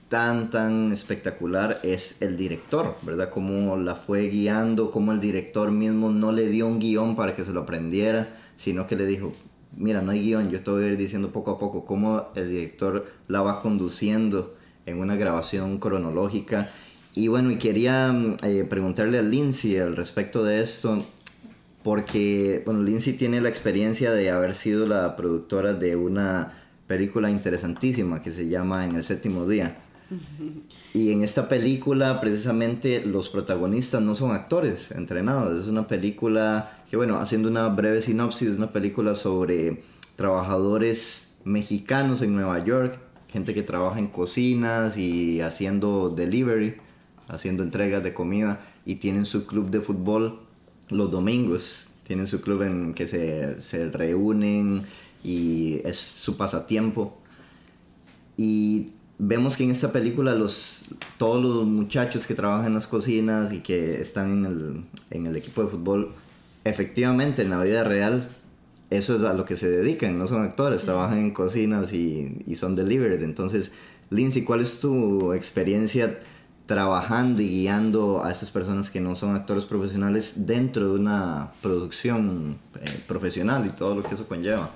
tan, tan espectacular es el director, ¿verdad? Cómo la fue guiando, cómo el director mismo no le dio un guion para que se lo aprendiera, sino que le dijo, mira, no hay guion, yo te voy a ir diciendo poco a poco cómo el director la va conduciendo en una grabación cronológica. Y bueno, y quería mm, eh, preguntarle a Lindsay al respecto de esto, porque, bueno, Lindsay tiene la experiencia de haber sido la productora de una película interesantísima que se llama En el séptimo día. Y en esta película precisamente los protagonistas no son actores entrenados, es una película que bueno, haciendo una breve sinopsis, es una película sobre trabajadores mexicanos en Nueva York, gente que trabaja en cocinas y haciendo delivery, haciendo entregas de comida y tienen su club de fútbol los domingos, tienen su club en que se, se reúnen y es su pasatiempo. Y vemos que en esta película los, todos los muchachos que trabajan en las cocinas y que están en el, en el equipo de fútbol efectivamente en la vida real eso es a lo que se dedican, no son actores, trabajan en cocinas y, y son delivered. Entonces, Lindsay, ¿cuál es tu experiencia trabajando y guiando a esas personas que no son actores profesionales dentro de una producción eh, profesional y todo lo que eso conlleva?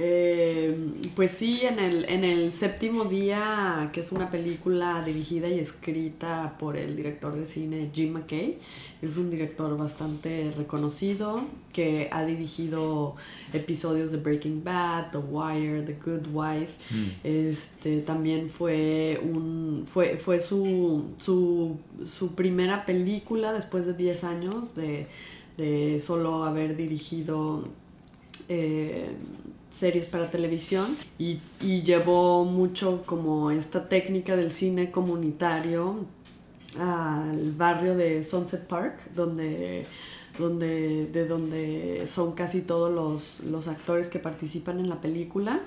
Eh, pues sí, en el, en el séptimo día, que es una película dirigida y escrita por el director de cine Jim McKay, es un director bastante reconocido que ha dirigido episodios de Breaking Bad, The Wire, The Good Wife. Mm. Este también fue un fue, fue su, su, su primera película después de 10 años de, de solo haber dirigido eh, series para televisión y, llevó mucho como esta técnica del cine comunitario al barrio de Sunset Park, donde, donde, de donde son casi todos los, los actores que participan en la película.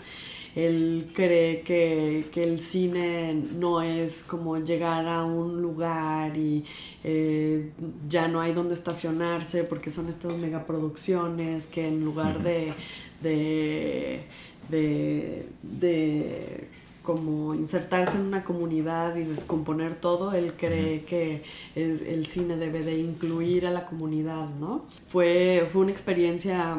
Él cree que, que, el cine no es como llegar a un lugar y eh, ya no hay donde estacionarse porque son estas megaproducciones que en lugar de, de, de, como insertarse en una comunidad y descomponer todo, él cree que el, cine debe de incluir a la comunidad, ¿no? Fue, fue una experiencia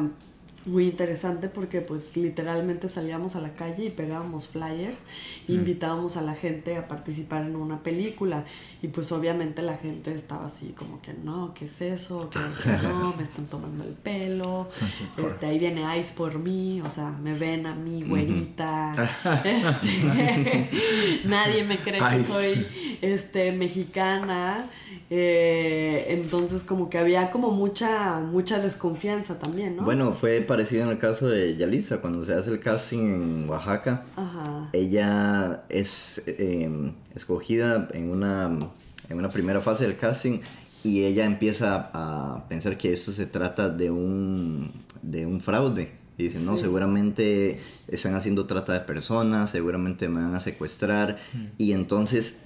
muy interesante porque pues literalmente salíamos a la calle y pegábamos flyers, Mm. invitábamos a la gente a participar en una película y pues obviamente la gente estaba así como que no, ¿qué es eso? Que que no, me están tomando el pelo, este, ahí viene Ice por mí, o sea, me ven a mí, güerita, este, nadie me cree que Ice. soy este, mexicana, eh, entonces como que había como mucha, mucha desconfianza también, ¿no? Bueno, fue parecido en el caso de Yalitza, cuando se hace el casting en Oaxaca. Ajá. Ella es eh, escogida en una, en una primera fase del casting y ella empieza a pensar que esto se trata de un, de un fraude. Y dice, no, Sí. seguramente están haciendo trata de personas, seguramente me van a secuestrar. Y entonces,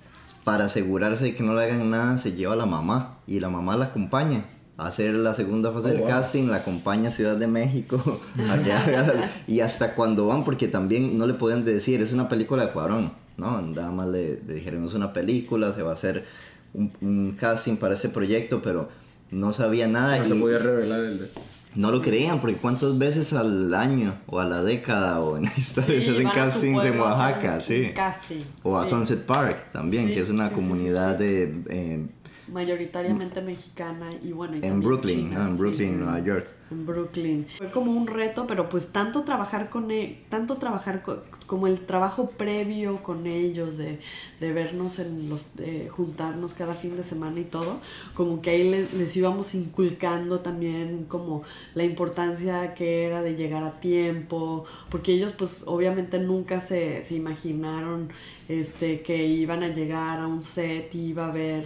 para asegurarse de que no le hagan nada, se lleva a la mamá y la mamá la acompaña. A hacer la segunda fase Oh, del wow. casting, la acompaña a Ciudad de México a que haga- y hasta cuando van, porque también no le podían decir, es una película de Cuarón, ¿no? Nada más le, le dijeron, es una película, se va a hacer un, un casting para ese proyecto, pero no sabía nada No y se podía revelar el de... no lo creían, porque cuántas veces al año o a la década o en la historia se hacen castings en Oaxaca, sí. casting, O a sí. Sunset Park también, Sí, que es una sí, sí, sí, comunidad sí. de... eh, mayoritariamente mexicana y bueno y en Brooklyn, china, ¿no? En sí, Brooklyn, Nueva York. En Brooklyn. Fue como un reto pero pues tanto trabajar con e- tanto trabajar co- como el trabajo previo con ellos de, de vernos en los de juntarnos cada fin de semana y todo como que ahí le- les íbamos inculcando también como la importancia que era de llegar a tiempo porque ellos pues obviamente nunca se, se imaginaron este que iban a llegar a un set y iba a haber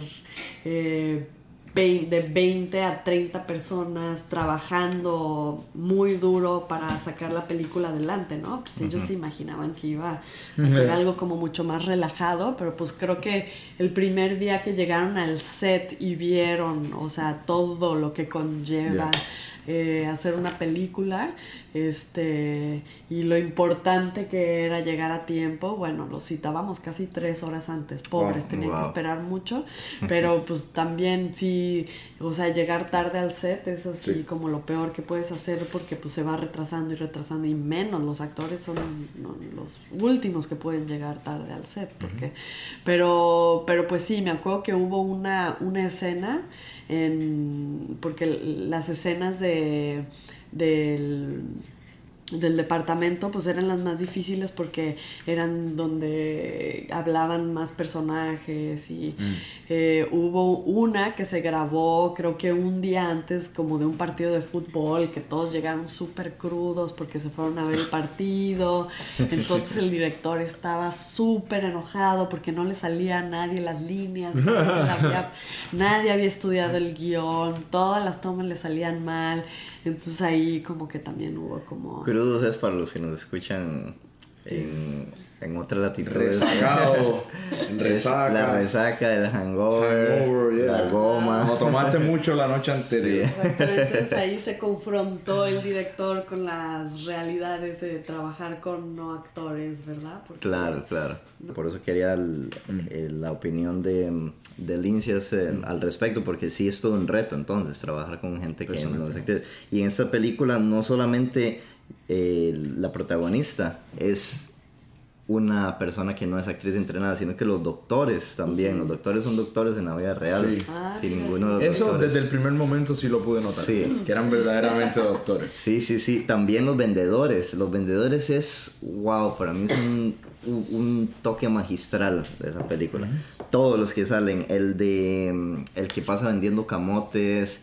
eh, de 20 a 30 personas trabajando muy duro para sacar la película adelante, ¿no? Pues ellos se imaginaban que iba a ser Ujú. algo como mucho más relajado, pero pues creo que el primer día que llegaron al set y vieron, o sea, todo lo que conlleva. Eh, hacer una película, este, y lo importante que era llegar a tiempo, bueno, los citábamos casi tres horas antes, pobres, Oh, tenían que wow. esperar mucho, pero pues también sí, o sea, llegar tarde al set es así Sí. como lo peor que puedes hacer porque pues se va retrasando y retrasando y menos los actores son los últimos que pueden llegar tarde al set, porque, pero, pero pues sí, me acuerdo que hubo una, una escena en, porque las escenas de, del del departamento pues eran las más difíciles porque eran donde hablaban más personajes y eh, hubo una que se grabó creo que un día antes como de un partido de fútbol que todos llegaron súper crudos porque se fueron a ver el partido. Entonces el director estaba súper enojado porque no le salía a nadie las líneas nadie, había, nadie había estudiado el guion todas las tomas le salían mal entonces ahí como que también hubo como Crudos es para los que nos escuchan en, en otras latitudes. Resaca. La resaca, el hangover, Hangover, yeah. la goma. Como tomaste mucho la noche anterior. Exacto, entonces ahí se confrontó el director con las realidades de trabajar con no actores, ¿verdad? Porque- Claro, claro. Por eso quería el- el- la opinión de, de Lincias eh, al respecto, porque sí es todo un reto entonces trabajar con gente que no es actriz. Y en esta película no solamente eh, la protagonista es una persona que no es actriz entrenada, sino que los doctores también. Los doctores son doctores en la vida real. Sí. Ah, Sí, mira, ninguno de los Eso doctores. desde el primer momento sí lo pude notar. Sí. Que eran verdaderamente doctores. Sí, sí, sí. También los vendedores. Los vendedores es, wow, para mí es un, un- un toque magistral de esa película. Todos los que salen, el de mm, el que pasa vendiendo camotes,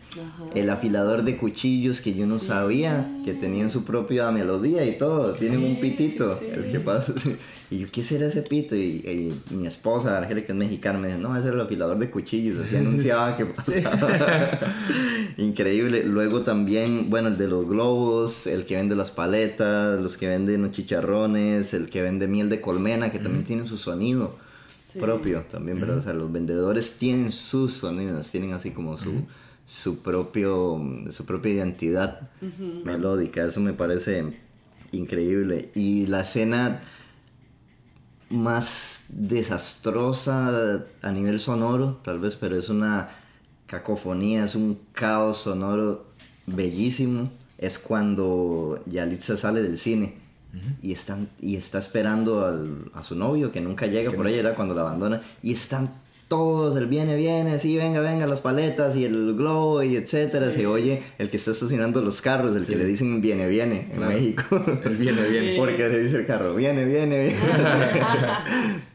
el afilador de cuchillos que yo no sabía que tenían su propia melodía y todo, tienen un pitito, sí, sí. el que pasa. Y yo, ¿qué será ese pito? Y, y mi esposa, Angélica, que es mexicana, me dice, no, ese era el afilador de cuchillos, así anunciaba que pasaba. Increíble. Luego también, bueno, el de los globos, el que vende las paletas, los que venden los chicharrones, el que vende miel de colmena, que también tiene su sonido Sí. propio también, ¿verdad? O sea, los vendedores tienen sus sonidos, tienen así como su, su, propio, su propia identidad melódica. Eso me parece increíble. Y la escena más desastrosa a nivel sonoro, tal vez, pero es una cacofonía, es un caos sonoro bellísimo. es cuando Yalitza sale del cine y, están, y está esperando al- a su novio que nunca llega por ella, era cuando la abandona, y están todos, el viene, viene, sí, venga, venga, las paletas y el globo y etcétera, se oye el que está estacionando los carros, el Sí. que le dicen viene, viene en Claro. México. Él viene bien. Porque le dice el carro, viene, viene, viene.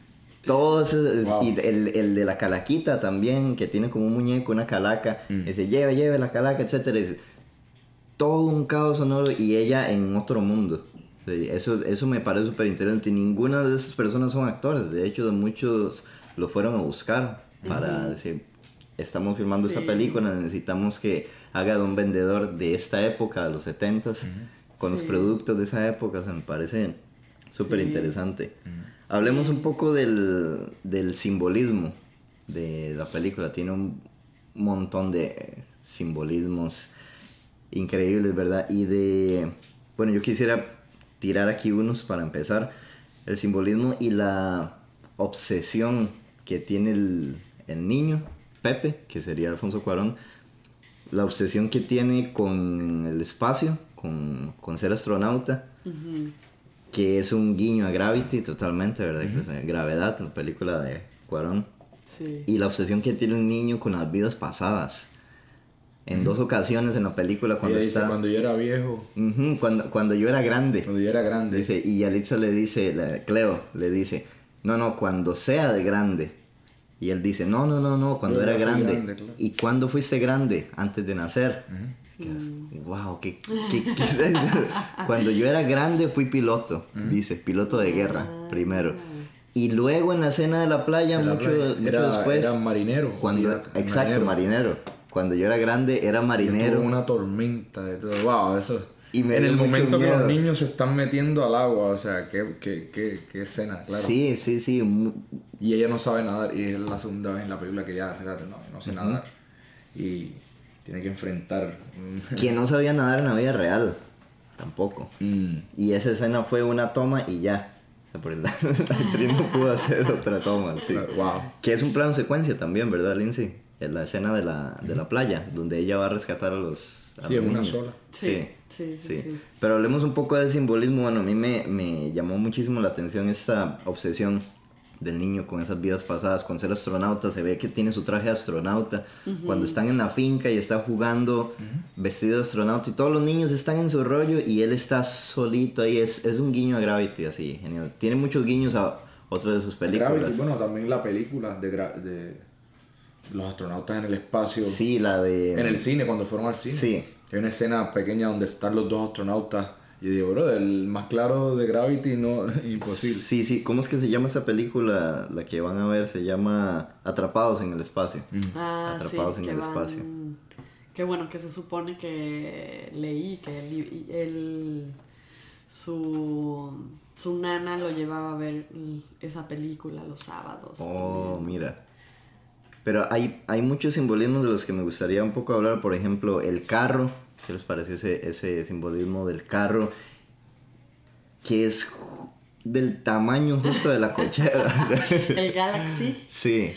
Todos, Wow. y el, el de la calaquita también, que tiene como un muñeco, una calaca, Mm. dice, lleve, lleve la calaca, etcétera. Dice, todo un caos sonoro y ella en otro mundo. Sí, Eso, eso me parece súper interesante. Ninguna de esas personas son actores. De hecho, muchos lo fueron a buscar para decir, estamos filmando esta Sí. película, necesitamos que haga de un vendedor de esta época, de los 70s, con los productos de esa época. O sea, me parece súper Sí. interesante. Hablemos un poco del, del simbolismo de la película. Tiene un montón de simbolismos increíbles, ¿verdad? Y de... Bueno, yo quisiera tirar aquí unos para empezar. El simbolismo y la obsesión que tiene el, el niño, Pepe, que sería Alfonso Cuarón, la obsesión que tiene con el espacio, con, con ser astronauta, que es un guiño a Gravity totalmente, ¿verdad? Que es, eh, Gravedad, la película de Cuarón. Sí. Y la obsesión que tiene el niño con las vidas pasadas. En dos ocasiones en la película Ella cuando dice, está... cuando yo era viejo, cuando, cuando yo era grande. cuando yo era grande. Dice, y Yalitza le dice, la- Cleo le dice, no, no, cuando sea de grande. Y él dice, no, no, no, no, cuando Yo era grande. grande, claro. ¿Y cuándo fuiste grande? Antes de nacer. wow, ¿qué, qué- qué es eso? Cuando yo era grande fui piloto, dice, piloto de guerra, primero. Y luego en la escena de la playa, Era mucho, playa. mucho Era- después... era marinero, Cuando, pirata, exacto, marinero. Cuando yo era grande era marinero. una tormenta de todo. Wow, eso. Y me en el momento que los niños se están metiendo al agua, o sea, qué, qué, qué, qué escena, claro. Sí, sí, sí. Y ella no sabe nadar, y es la segunda vez en la película que ya, fíjate, no, no sé nadar. Y tiene que enfrentar. Que no sabía nadar en la vida real. Tampoco. Mm. Y esa escena fue una toma y ya. O sea, porque la actriz no pudo hacer otra toma, sí. Wow. Que es un plano secuencia también, ¿verdad, Lindsay? En la escena de la, de la playa, donde ella va a rescatar a los, a Sí, los en una niños. sola. Sí, sí, sí, sí. Pero hablemos un poco del simbolismo. Bueno, a mí me, me llamó muchísimo la atención esta obsesión del niño con esas vidas pasadas, con ser astronauta. Se ve que tiene su traje de astronauta. Cuando están en la finca y está jugando vestido de astronauta y todos los niños están en su rollo y él está solito ahí. Es, es un guiño a Gravity, así, genial. Tiene muchos guiños a otras de sus películas. Gravity, bueno, también la película de, gra- de los astronautas en el espacio. Sí, la de... En el cine, cuando fueron al cine. Sí. Hay una escena pequeña donde están los dos astronautas. Y digo, bro, el más claro de Gravity no, imposible. Sí, sí. ¿Cómo es que se llama esa película? La que van a ver se llama Atrapados en el Espacio. Ah, Atrapados sí, en que el van- espacio. Que bueno, que se supone que leí que él, él- su, su nana lo llevaba a ver mm, esa película los sábados. Oh, también. mira. Pero hay, hay muchos simbolismos de los que me gustaría un poco hablar. Por ejemplo, el carro. ¿Qué les pareció ese, ese simbolismo del carro? Que es del tamaño justo de la cochera. El Galaxy. sí.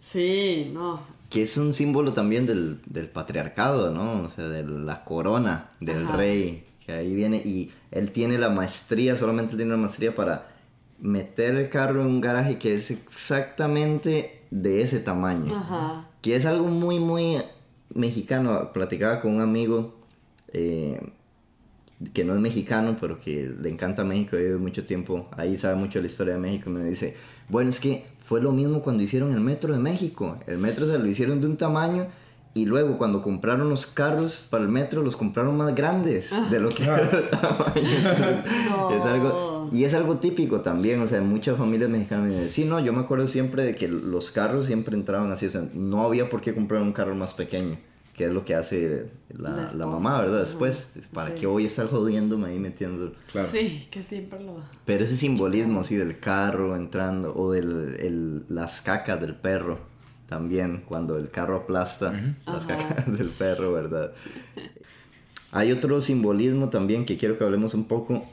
Sí, no. Que es un símbolo también del, del patriarcado, ¿no? O sea, de la corona del Ajá. rey. Que ahí viene y él tiene la maestría, solamente él tiene la maestría para meter el carro en un garaje que es exactamente de ese tamaño. Ajá. Que es algo muy, muy mexicano. Platicaba con un amigo eh, que no es mexicano, pero que le encanta México, vive mucho tiempo ahí, sabe mucho de la historia de México. Y me dice, bueno, es que fue lo mismo cuando hicieron el metro de México. El metro se lo hicieron de un tamaño. Y luego cuando compraron los carros para el metro, los compraron más grandes de lo que era el tamaño. No. Es algo, y es algo típico también, o sea, muchas familias mexicanas me dicen, sí, no, yo me acuerdo siempre de que los carros siempre entraban así, o sea, no había por qué comprar un carro más pequeño, que es lo que hace la, La la mamá, ¿verdad? Después, ¿para sí. qué voy a estar jodiéndome ahí metiendo? Claro. Sí, que siempre lo... Pero ese simbolismo así del carro entrando, o del el- las cacas del perro, también, cuando el carro aplasta las Ajá. cacas del perro, ¿verdad? Hay otro simbolismo también que quiero que hablemos un poco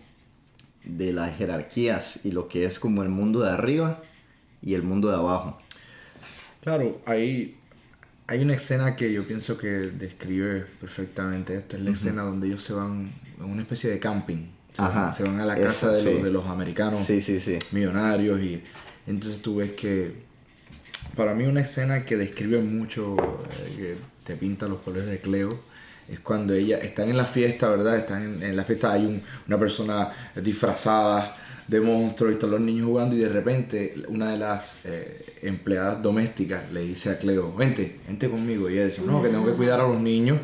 de las jerarquías y lo que es como el mundo de arriba y el mundo de abajo. Claro, ahí hay una escena que yo pienso que describe perfectamente esto. Es la escena donde ellos se van a una especie de camping. Se, Ajá, van, se van a la eso, casa de, sí. los, de los americanos Sí, sí, sí. millonarios y entonces tú ves que para mí una escena que describe mucho, eh, que te pinta los colores de Cleo, es cuando ella están en la fiesta, ¿verdad? Están en, en la fiesta, hay un- una persona disfrazada de monstruo y están los niños jugando y de repente una de las eh, empleadas domésticas le dice a Cleo, vente, vente conmigo. Y ella dice, no, que tengo que cuidar a los niños.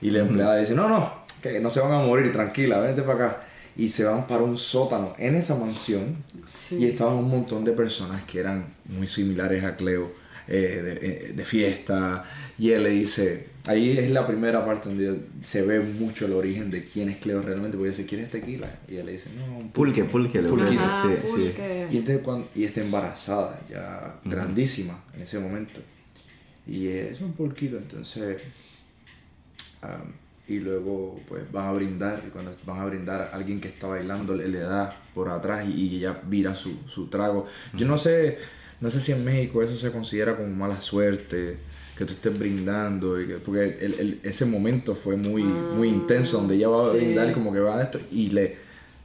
Y la empleada dice, no, no, que no se van a morir, tranquila, vente para acá. Y se van para un sótano en esa mansión Sí. y estaban un montón de personas que eran muy similares a Cleo, eh, de, eh, de fiesta. Y él le dice, ahí es la primera parte donde se ve mucho el origen de quién es Cleo realmente, porque dice, ¿quién es tequila? Y ella le dice, no, un Pulque, pulque. le Pulquito. gusta, Ajá, sí, sí. pulque. y, entonces cuando, y está embarazada, ya grandísima en ese momento. Y es un pulquito, entonces... am, y luego pues van a brindar, y cuando van a brindar, alguien que está bailando le, le da por atrás y, y ella vira su, su trago. Yo no sé, no sé si en México eso se considera como mala suerte, que tú estés brindando, y que- porque el- el- ese momento fue muy, muy intenso, donde ella va a sí. brindar y como que va a esto y le,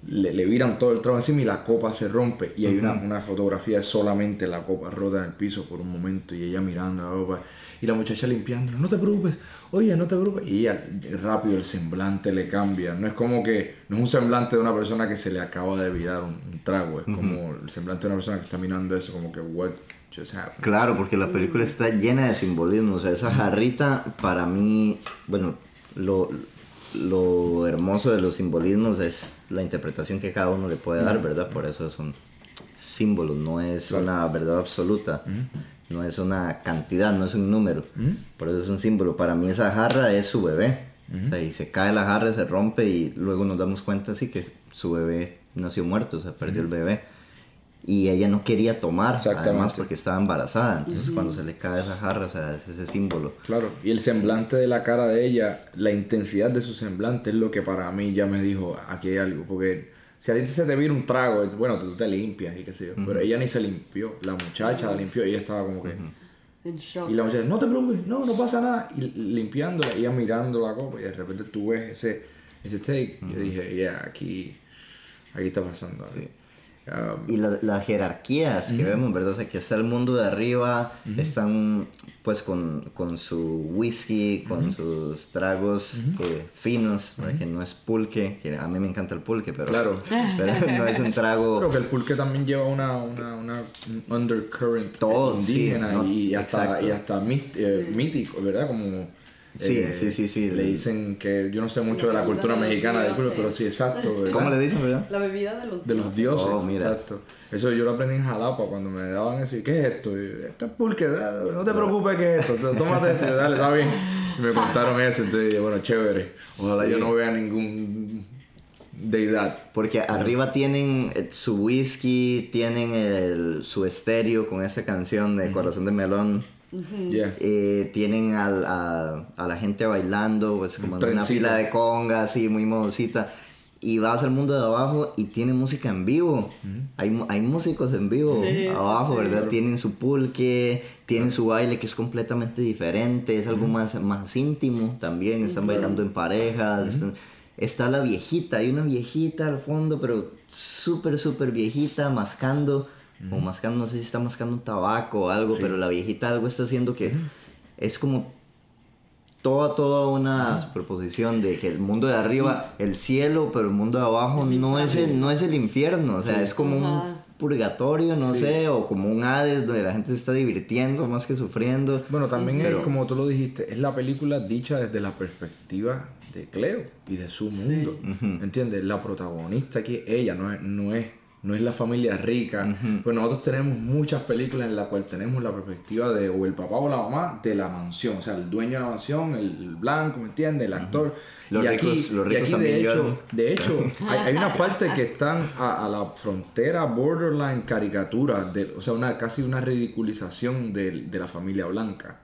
le, le viran todo el trago encima y la copa se rompe. Y hay una, una fotografía de solamente la copa rota en el piso por un momento y ella mirando la copa y la muchacha limpiando. No te preocupes, oye, no te preocupes. Y ella rápido el semblante le cambia. No es como que, no es un semblante de una persona que se le acaba de virar un, un trago. Es como el semblante de una persona que está mirando eso, como que, what just happened. Claro, porque la película está llena de simbolismo. O sea, esa jarrita, para mí, bueno, lo, lo hermoso de los simbolismos es la interpretación que cada uno le puede dar, ¿verdad? Por eso son símbolos, no es una verdad absoluta, no es una cantidad, no es un número. Por eso es un símbolo. Para mí esa jarra es su bebé. O sea, y se cae la jarra, se rompe y luego nos damos cuenta así que su bebé nació muerto, o sea, perdió el bebé. Y ella no quería tomar, Exactamente. además porque estaba embarazada. Entonces cuando se le cae esa jarra, o sea, es ese símbolo. Claro, y el semblante de la cara de ella, la intensidad de su semblante es lo que para mí ya me dijo, aquí hay algo, porque si a ti se te vira un trago, bueno, tú te limpias y qué sé yo, pero ella ni se limpió, la muchacha la limpió y ella estaba como que... En shock. Y la muchacha, no te preocupes, no, no pasa nada, y limpiándola, ella mirando la copa y de repente tú ves ese, ese take, yo dije, ya, aquí, aquí está pasando algo. Um, Y la- las jerarquías que vemos, ¿verdad? O sea, que está el mundo de arriba, están pues con, con su whisky, con sus tragos eh, finos, que no es pulque, que a mí me encanta el pulque, pero, Claro. pero no es un trago... Creo que el pulque también lleva una, una, una un undercurrent Todo, indígena sí, ¿no? y hasta, y hasta eh, mítico, ¿verdad? Como Sí, eh, sí, sí, sí. Le dicen que yo no sé mucho de la cultura mexicana del pero sí, exacto. ¿verdad? ¿Cómo le dicen, verdad? La bebida de los De los dioses. Oh, mira. Exacto. Eso yo lo aprendí en Jalapa cuando me daban eso. ¿Y qué es esto? Y, esto es pulque, da- no te preocupes, ¿qué es esto? Tómate esto, dale, está bien. Y me contaron eso, entonces dije, bueno, chévere. Ojalá yo no vea ningún deidad. Porque arriba tienen eh, su whisky, tienen el, su estéreo con esa canción de Corazón de Melón. Yeah. Eh, tienen al- a, a la gente bailando, pues como en una fila de conga, así, muy modosita. Y vas al mundo de abajo y tiene música en vivo. hay, mu- hay músicos en vivo Sí, abajo, sí. ¿verdad? Tienen su pulque, tienen su baile que es completamente diferente, es algo más, más íntimo también. Están bailando en parejas. están- está la viejita, hay una viejita al fondo, pero súper, súper viejita, mascando. O mascando, no sé si está mascando un tabaco o algo, pero la viejita algo está haciendo que es como toda, toda una proposición de que el mundo de arriba, el cielo, pero el mundo de abajo no es el, no es el infierno, o sea, es como un purgatorio, no sé, o como un Hades donde la gente se está divirtiendo más que sufriendo. Bueno, también es, Pero- como tú lo dijiste, es la película dicha desde la perspectiva de Cleo y de su mundo. ¿Entiendes? La protagonista aquí, ella, no es, no es, no es la familia rica. Pues nosotros tenemos muchas películas en las cuales tenemos la perspectiva de o el papá o la mamá de la mansión. O sea, el dueño de la mansión, el, blanco, ¿me entiendes? El actor. Los y aquí, ricos- los y ricos aquí, también de hecho, de hecho, hay, hay una parte que están a, a la frontera, borderline caricatura, de, o sea, una, casi una ridiculización de, de la familia blanca.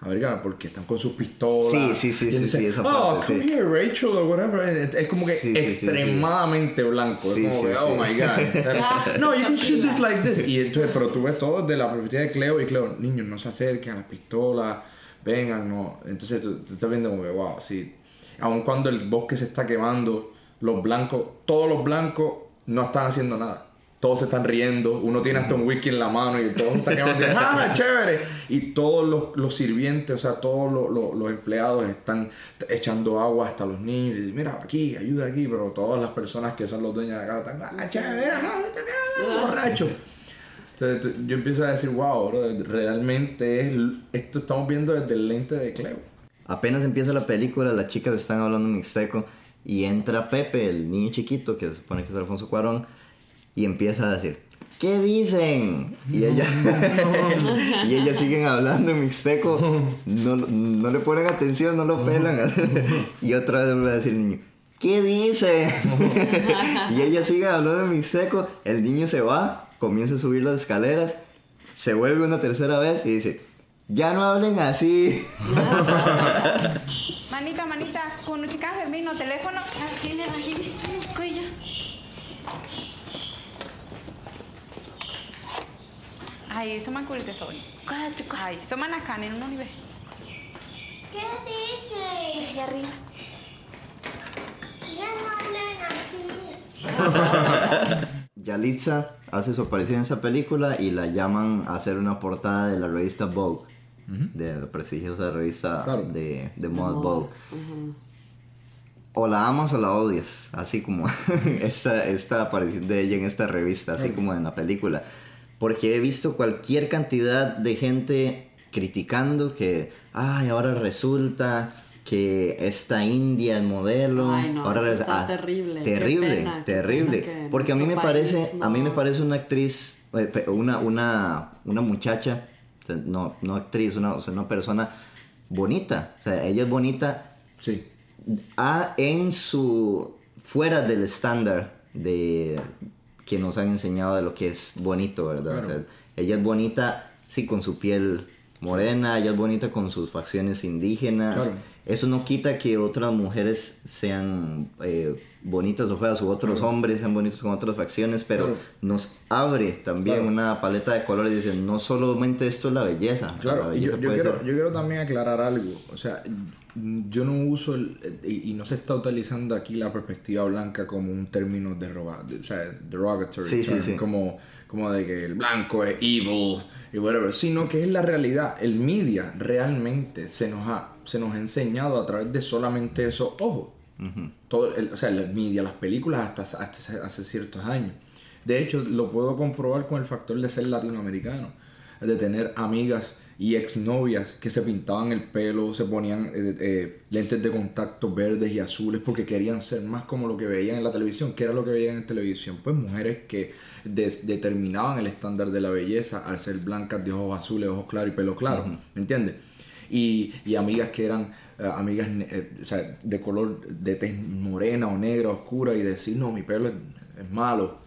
Americana, porque están con sus pistolas. Sí, sí, sí, y dicen, sí, esa Oh, parte, come sí. here, Rachel, o whatever. Es como que Sí, extremadamente blanco. Sí, es como sí, que, sí. oh my god. no, you can shoot this like this. Y entonces, pero tú ves todo desde la perspectiva de Cleo y Cleo, niños, no se acerquen a las pistolas. vengan, no. Entonces tú, tú estás viendo como que, wow, sí. Aun cuando el bosque se está quemando, los blancos, todos los blancos no están haciendo nada. Todos se están riendo, uno tiene hasta un whisky en la mano y todos están quemando. y, ¡Ah, chévere! Y todos los, los sirvientes, o sea, todos los, los- los empleados están echando agua hasta los niños. Y dicen, mira, aquí, ayuda aquí. Pero todas las personas que son los dueños de la casa están, ¡ah, chévere! ¡Ah, borracho! Entonces yo empiezo a decir, wow, bro, realmente es, esto estamos viendo desde el lente de Cleo. Apenas empieza la película, las chicas están hablando en mixteco y entra Pepe, el niño chiquito, que se supone que es Alfonso Cuarón, y empieza a decir, ¿qué dicen? Y ella, y ellas siguen hablando en mixteco, no, no le ponen atención, no lo pelan. y otra vez vuelve a decir el niño, ¿qué dice? y ella sigue hablando en mixteco, el niño se va, comienza a subir las escaleras, se vuelve una tercera vez y dice, ya no hablen así. Manita, manita, kung chika Fermino, telepono. Aquí, aquí, kuya. Ay, eso me curite soy. Ay, eso me nakane, no ni ve. ¿Qué dices? Ahí arriba. Ya no hablan así. Yalitza hace su aparición en esa película y la llaman a hacer una portada de la revista Vogue, de la prestigiosa revista Claro. de, de moda Vogue. O la amas o la odias, así como esta, esta aparición de ella en esta revista, así como en la película. Porque he visto cualquier cantidad de gente criticando que, ay, ahora resulta que esta India es modelo. Ay, no, ahora eso res- está ah, terrible, Terrible, pena, terrible. que Porque a mí me nuestro parece, a mí me parece una actriz, eh, una, una, una muchacha, no, no actriz, una, o sea, una persona bonita. O sea, ella es bonita Sí. a, en su fuera del estándar de que nos han enseñado de lo que es bonito, ¿verdad? Claro. O sea, ella es bonita, sí, con su piel morena, ella es bonita con sus facciones indígenas. Claro. Eso no quita que otras mujeres sean eh, bonitas o feas, u otros hombres sean bonitos con otras facciones, pero Claro. nos abre también una paleta de colores y dice, no solamente esto es la belleza. o la Claro, yo, belleza yo quiero, yo quiero también aclarar algo. O sea, yo no uso, el, y, y no se está utilizando aquí la perspectiva blanca como un término deroga, de- o sea, derogatory, Sí, sí, term, sí. Como, como de que el blanco es evil y whatever, sino que es la realidad. El media realmente se nos ha, se nos ha enseñado a través de solamente esos ojos. Todo el- o sea, las media, las películas hasta, hace ciertos años. De hecho, lo puedo comprobar con el factor de ser latinoamericano, de tener amigas y exnovias que se pintaban el pelo, se ponían eh, eh, lentes de contacto verdes y azules porque querían ser más como lo que veían en la televisión. ¿Qué era lo que veían en televisión? Pues mujeres que determinaban el estándar de la belleza al ser blancas de ojos azules, ojos claros y pelo claro. ¿Me entiendes? Y, y amigas que eran eh, amigas ne- eh, o sea, de color de tez morena o negra, oscura, y decir, no, mi pelo es, es malo.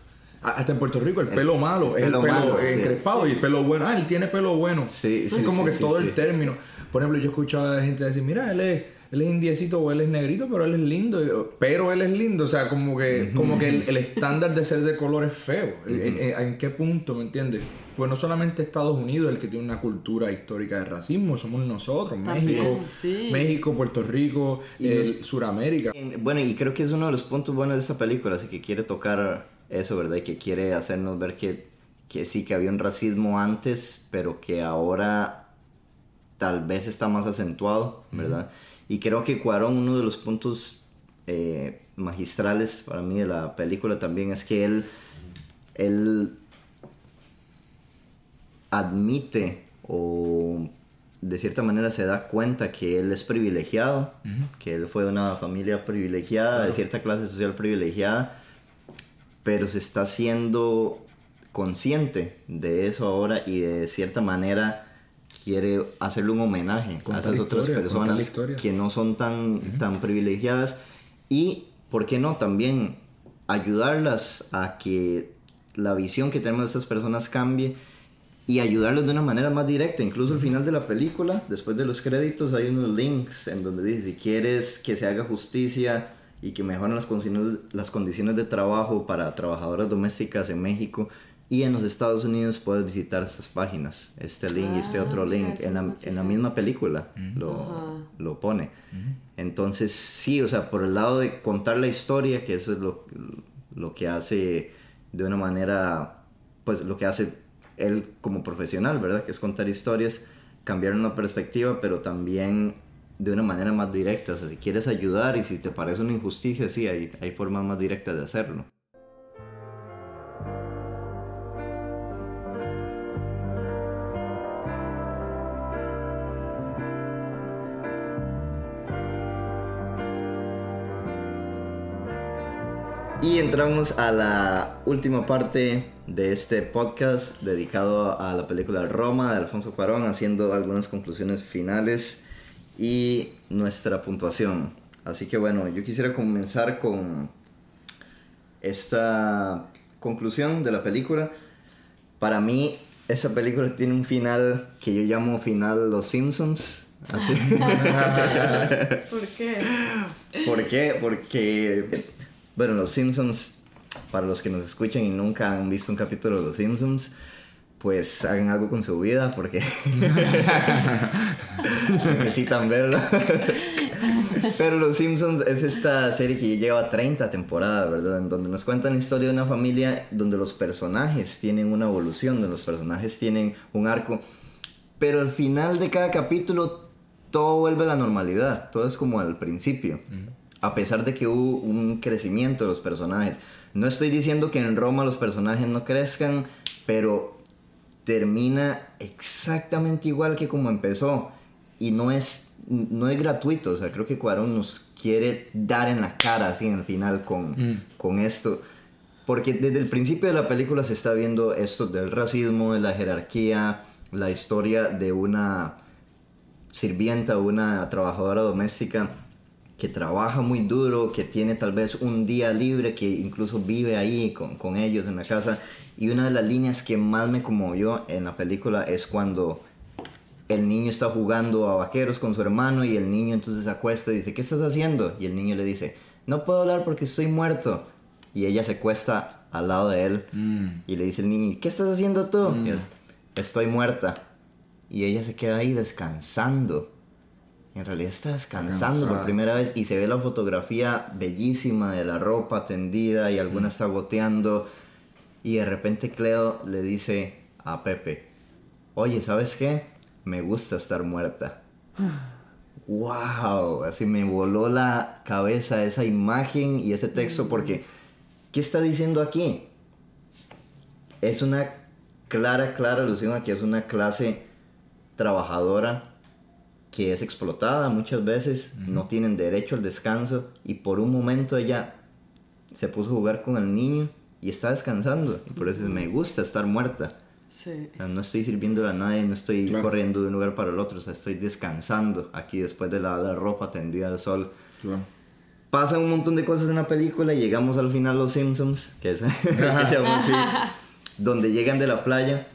Hasta en Puerto Rico el, pelo malo es pelo el pelo malo, eh, sí. encrespado y el pelo bueno. Ah, él tiene pelo bueno. Sí, es sí, como sí, que sí, todo sí. el término. Por ejemplo, yo escuchaba a gente decir, mira, él es, él es indiecito o él es negrito, pero él es lindo. Yo, Pero él es lindo. O sea, como que, como que el, el estándar de ser de color es feo. ¿En, en- en qué punto, me entiendes? Pues no solamente Estados Unidos el que tiene una cultura histórica de racismo, somos nosotros, También, México, sí. México, Puerto Rico, Y el Suramérica. En- Bueno, y creo que es uno de los puntos buenos de esa película, así que quiere tocar eso, ¿verdad? Y que quiere hacernos ver que, que sí, que había un racismo antes, pero que ahora tal vez está más acentuado, ¿verdad? Y creo que Cuarón, uno de los puntos eh, magistrales para mí de la película también es que él, él admite o de cierta manera se da cuenta que él es privilegiado, que él fue de una familia privilegiada, de cierta clase social privilegiada, pero se está siendo consciente de eso ahora y de cierta manera quiere hacerle un homenaje Contar a esas otras historia, personas que no son tan, tan privilegiadas y, ¿por qué no? También ayudarlas a que la visión que tenemos de esas personas cambie y ayudarlos de una manera más directa. Incluso al final de la película, después de los créditos, hay unos links en donde dice, si quieres que se haga justicia y que mejoren las condiciones, las condiciones de trabajo para trabajadoras domésticas en México, Y en los Estados Unidos puedes visitar estas páginas, este link y este Ah, otro link, en la, en la misma película lo, Ajá. lo pone. Entonces, sí, o sea, por el lado de contar la historia, que eso es lo, lo que hace de una manera, pues lo que hace él como profesional, ¿verdad? Que es contar historias, cambiar una perspectiva, pero también de una manera más directa. O sea, si quieres ayudar y si te parece una injusticia, sí, hay, hay formas más directas de hacerlo. Y entramos a la última parte de este podcast dedicado a la película Roma de Alfonso Cuarón, haciendo algunas conclusiones finales y nuestra puntuación. Así que bueno, yo quisiera comenzar con esta conclusión de la película. Para mí, esa película tiene un final que yo llamo final Los Simpsons. Así. ¿Por qué? ¿Por qué? Porque, bueno, los Simpsons, para los que nos escuchan y nunca han visto un capítulo de los Simpsons, pues hagan algo con su vida porque necesitan verlo. Pero Los Simpsons es esta serie que lleva 30 temporadas, ¿verdad? En donde nos cuentan la historia de una familia donde los personajes tienen una evolución, donde los personajes tienen un arco. Pero al final de cada capítulo todo vuelve a la normalidad, todo es como al principio. A pesar de que hubo un crecimiento de los personajes. No estoy diciendo que en Roma los personajes no crezcan, pero termina exactamente igual que como empezó. Y no es, no es gratuito, o sea, creo que Cuarón nos quiere dar en la cara así en el final con, Mm. con esto. Porque desde el principio de la película se está viendo esto del racismo, de la jerarquía, la historia de una sirvienta, una trabajadora doméstica que trabaja muy duro, que tiene tal vez un día libre, que incluso vive ahí con, con ellos en la casa. Y una de las líneas que más me conmovió en la película es cuando el niño está jugando a vaqueros con su hermano y el niño entonces se acuesta y dice, ¿qué estás haciendo? Y el niño le dice, no puedo hablar porque estoy muerto. Y ella se cuesta al lado de él Mm. y le dice el niño, ¿qué estás haciendo tú? Y él, estoy muerta. Y ella se queda ahí descansando. En realidad está descansando por primera vez y se ve la fotografía bellísima de la ropa tendida y alguna está goteando. Y de repente Cleo le dice a Pepe, oye, ¿sabes qué? Me gusta estar muerta. ¡Wow! Así me voló la cabeza esa imagen y ese texto porque, ¿qué está diciendo aquí? Es una clara, clara alusión a que es una clase trabajadora que es explotada muchas veces, no tienen derecho al descanso y por un momento ella se puso a jugar con el niño y está descansando y por eso me gusta estar muerta. Sí. No estoy sirviéndole a nadie, no estoy Claro. corriendo de un lugar para el otro, o sea, estoy descansando aquí después de lavar la ropa tendida al sol. Claro. Pasan un montón de cosas en la película y llegamos al final Los Simpsons, que es que así, donde llegan de la playa,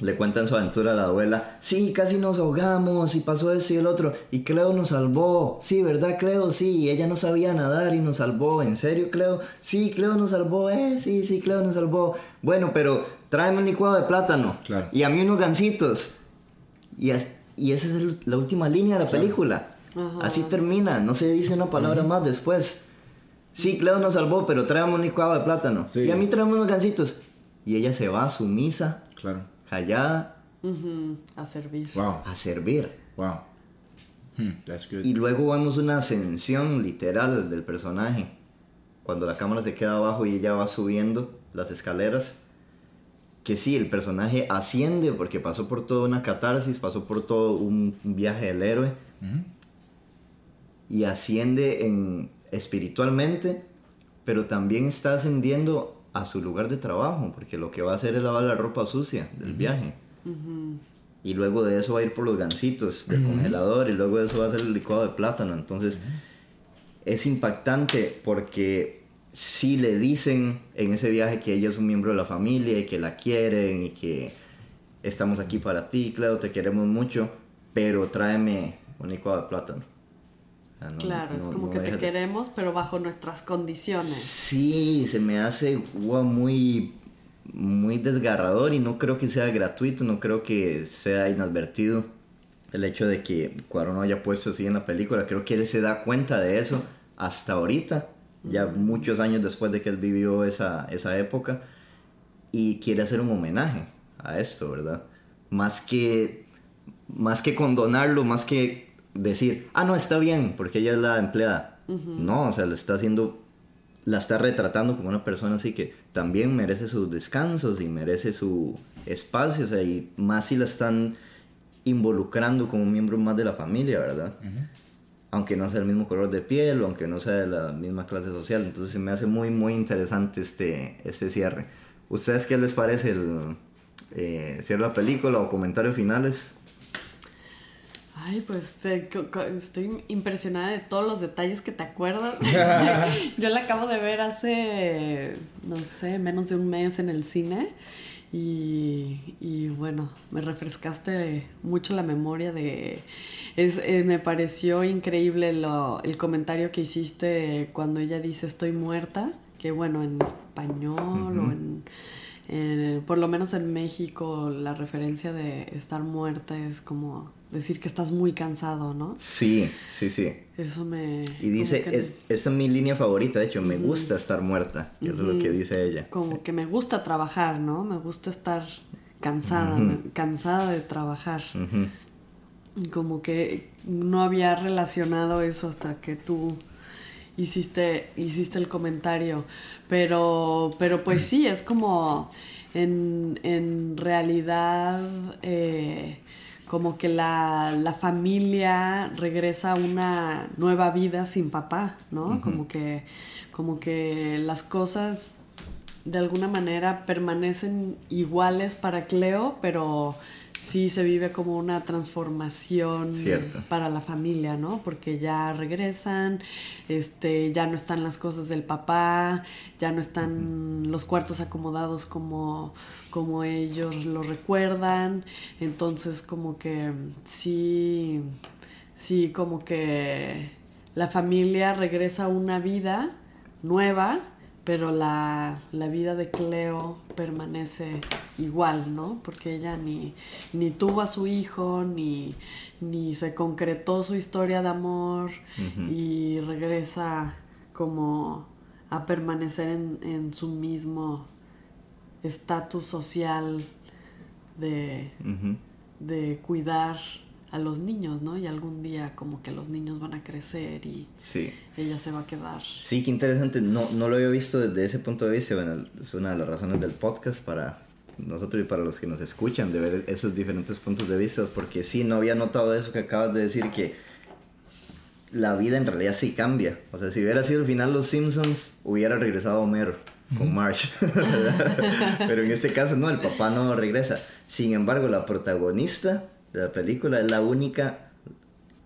le cuentan su aventura a la abuela. Sí, casi nos ahogamos y pasó eso y el otro. Y Cleo nos salvó. Sí, ¿verdad, Cleo? Sí, ella no sabía nadar y nos salvó. ¿En serio, Cleo? Sí, Cleo nos salvó. Eh, sí, sí, Cleo nos salvó. Bueno, pero tráeme un licuado de plátano. Claro. Y a mí unos gancitos. Y, as- y esa es el- la última línea de la película. Ajá. Así termina, no se dice una palabra más después. Sí, Cleo nos salvó, pero tráeme un licuado de plátano. Sí. Y a mí tráeme unos gancitos. Y ella se va sumisa, Claro. Callada, Ujú, A servir. Wow. a servir. Wow. Hmm, that's good. Y luego vemos una ascensión literal del personaje. Cuando la cámara se queda abajo y ella va subiendo las escaleras. Que sí, el personaje asciende porque pasó por toda una catarsis, pasó por todo un viaje del héroe. Ujú. y asciende en, espiritualmente, pero también está ascendiendo a su lugar de trabajo, porque lo que va a hacer es lavar la ropa sucia del viaje. Y luego de eso va a ir por los gancitos del congelador y luego de eso va a hacer el licuado de plátano. Entonces es impactante porque sí le dicen en ese viaje que ella es un miembro de la familia y que la quieren y que estamos aquí para ti, Cleo, te queremos mucho, pero tráeme un licuado de plátano. No- Claro, es como no que te queremos, pero bajo nuestras condiciones. Sí, se me hace wow, muy, muy desgarrador y no creo que sea gratuito, no creo que sea inadvertido el hecho de que Cuarón no haya puesto así en la película. Creo que él se da cuenta de eso hasta ahorita, ya muchos años después de que él vivió esa, esa época, y quiere hacer un homenaje a esto, ¿verdad? Más que, más que condonarlo, más que decir, ah, no, está bien, porque ella es la empleada. No, o sea, le está haciendo la está retratando como una persona así que también merece sus descansos y merece su espacio, o sea, y más si la están involucrando como un miembro más de la familia, ¿verdad? Aunque no sea el mismo color de piel o aunque no sea de la misma clase social, entonces se me hace muy, muy interesante este, este cierre. ¿Ustedes qué les parece el eh, cierre de la película o comentarios finales? Ay, pues te- co- estoy impresionada de todos los detalles que te acuerdas. Yo la acabo de ver hace, no sé, menos de un mes en el cine. Y, y bueno, me refrescaste mucho la memoria de... Es, eh, me pareció increíble lo- el comentario que hiciste cuando ella dice estoy muerta, que bueno, en español o en... en- por lo menos en México la referencia de estar muerta es como decir que estás muy cansado, ¿no? Sí, sí, sí. Eso me... Y dice, que- es, esa es mi línea favorita, de hecho, me gusta estar muerta, eso es lo que dice ella. como que me gusta trabajar, ¿no? Me gusta estar cansada, me- cansada de trabajar. Como que no había relacionado eso hasta que tú hiciste, hiciste el comentario. Pero, pero pues sí, es como en, en realidad eh, como que la, la familia regresa a una nueva vida sin papá, ¿no? Como que, como que las cosas de alguna manera permanecen iguales para Cleo, pero sí se vive como una transformación Cierto. para la familia, ¿no? Porque ya regresan, este, ya no están las cosas del papá, ya no están los cuartos acomodados como, como ellos lo recuerdan, entonces como que sí, sí, como que la familia regresa a una vida nueva, pero la, la vida de Cleo permanece igual, ¿no? Porque ella ni, ni tuvo a su hijo, ni, ni se concretó su historia de amor y regresa como a permanecer en, en su mismo estatus social de, de cuidar a los niños, ¿no? Y algún día como que los niños van a crecer y Sí. ella se va a quedar. Sí, qué interesante. No, no lo había visto desde ese punto de vista. Bueno, es una de las razones del podcast para nosotros y para los que nos escuchan, de ver esos diferentes puntos de vista, porque sí, no había notado eso que acabas de decir, que la vida en realidad sí cambia. O sea, si hubiera sido el final Los Simpsons, hubiera regresado Homero con Marge. ¿verdad? Pero en este caso no, el papá no regresa. Sin embargo, la protagonista de la película es la única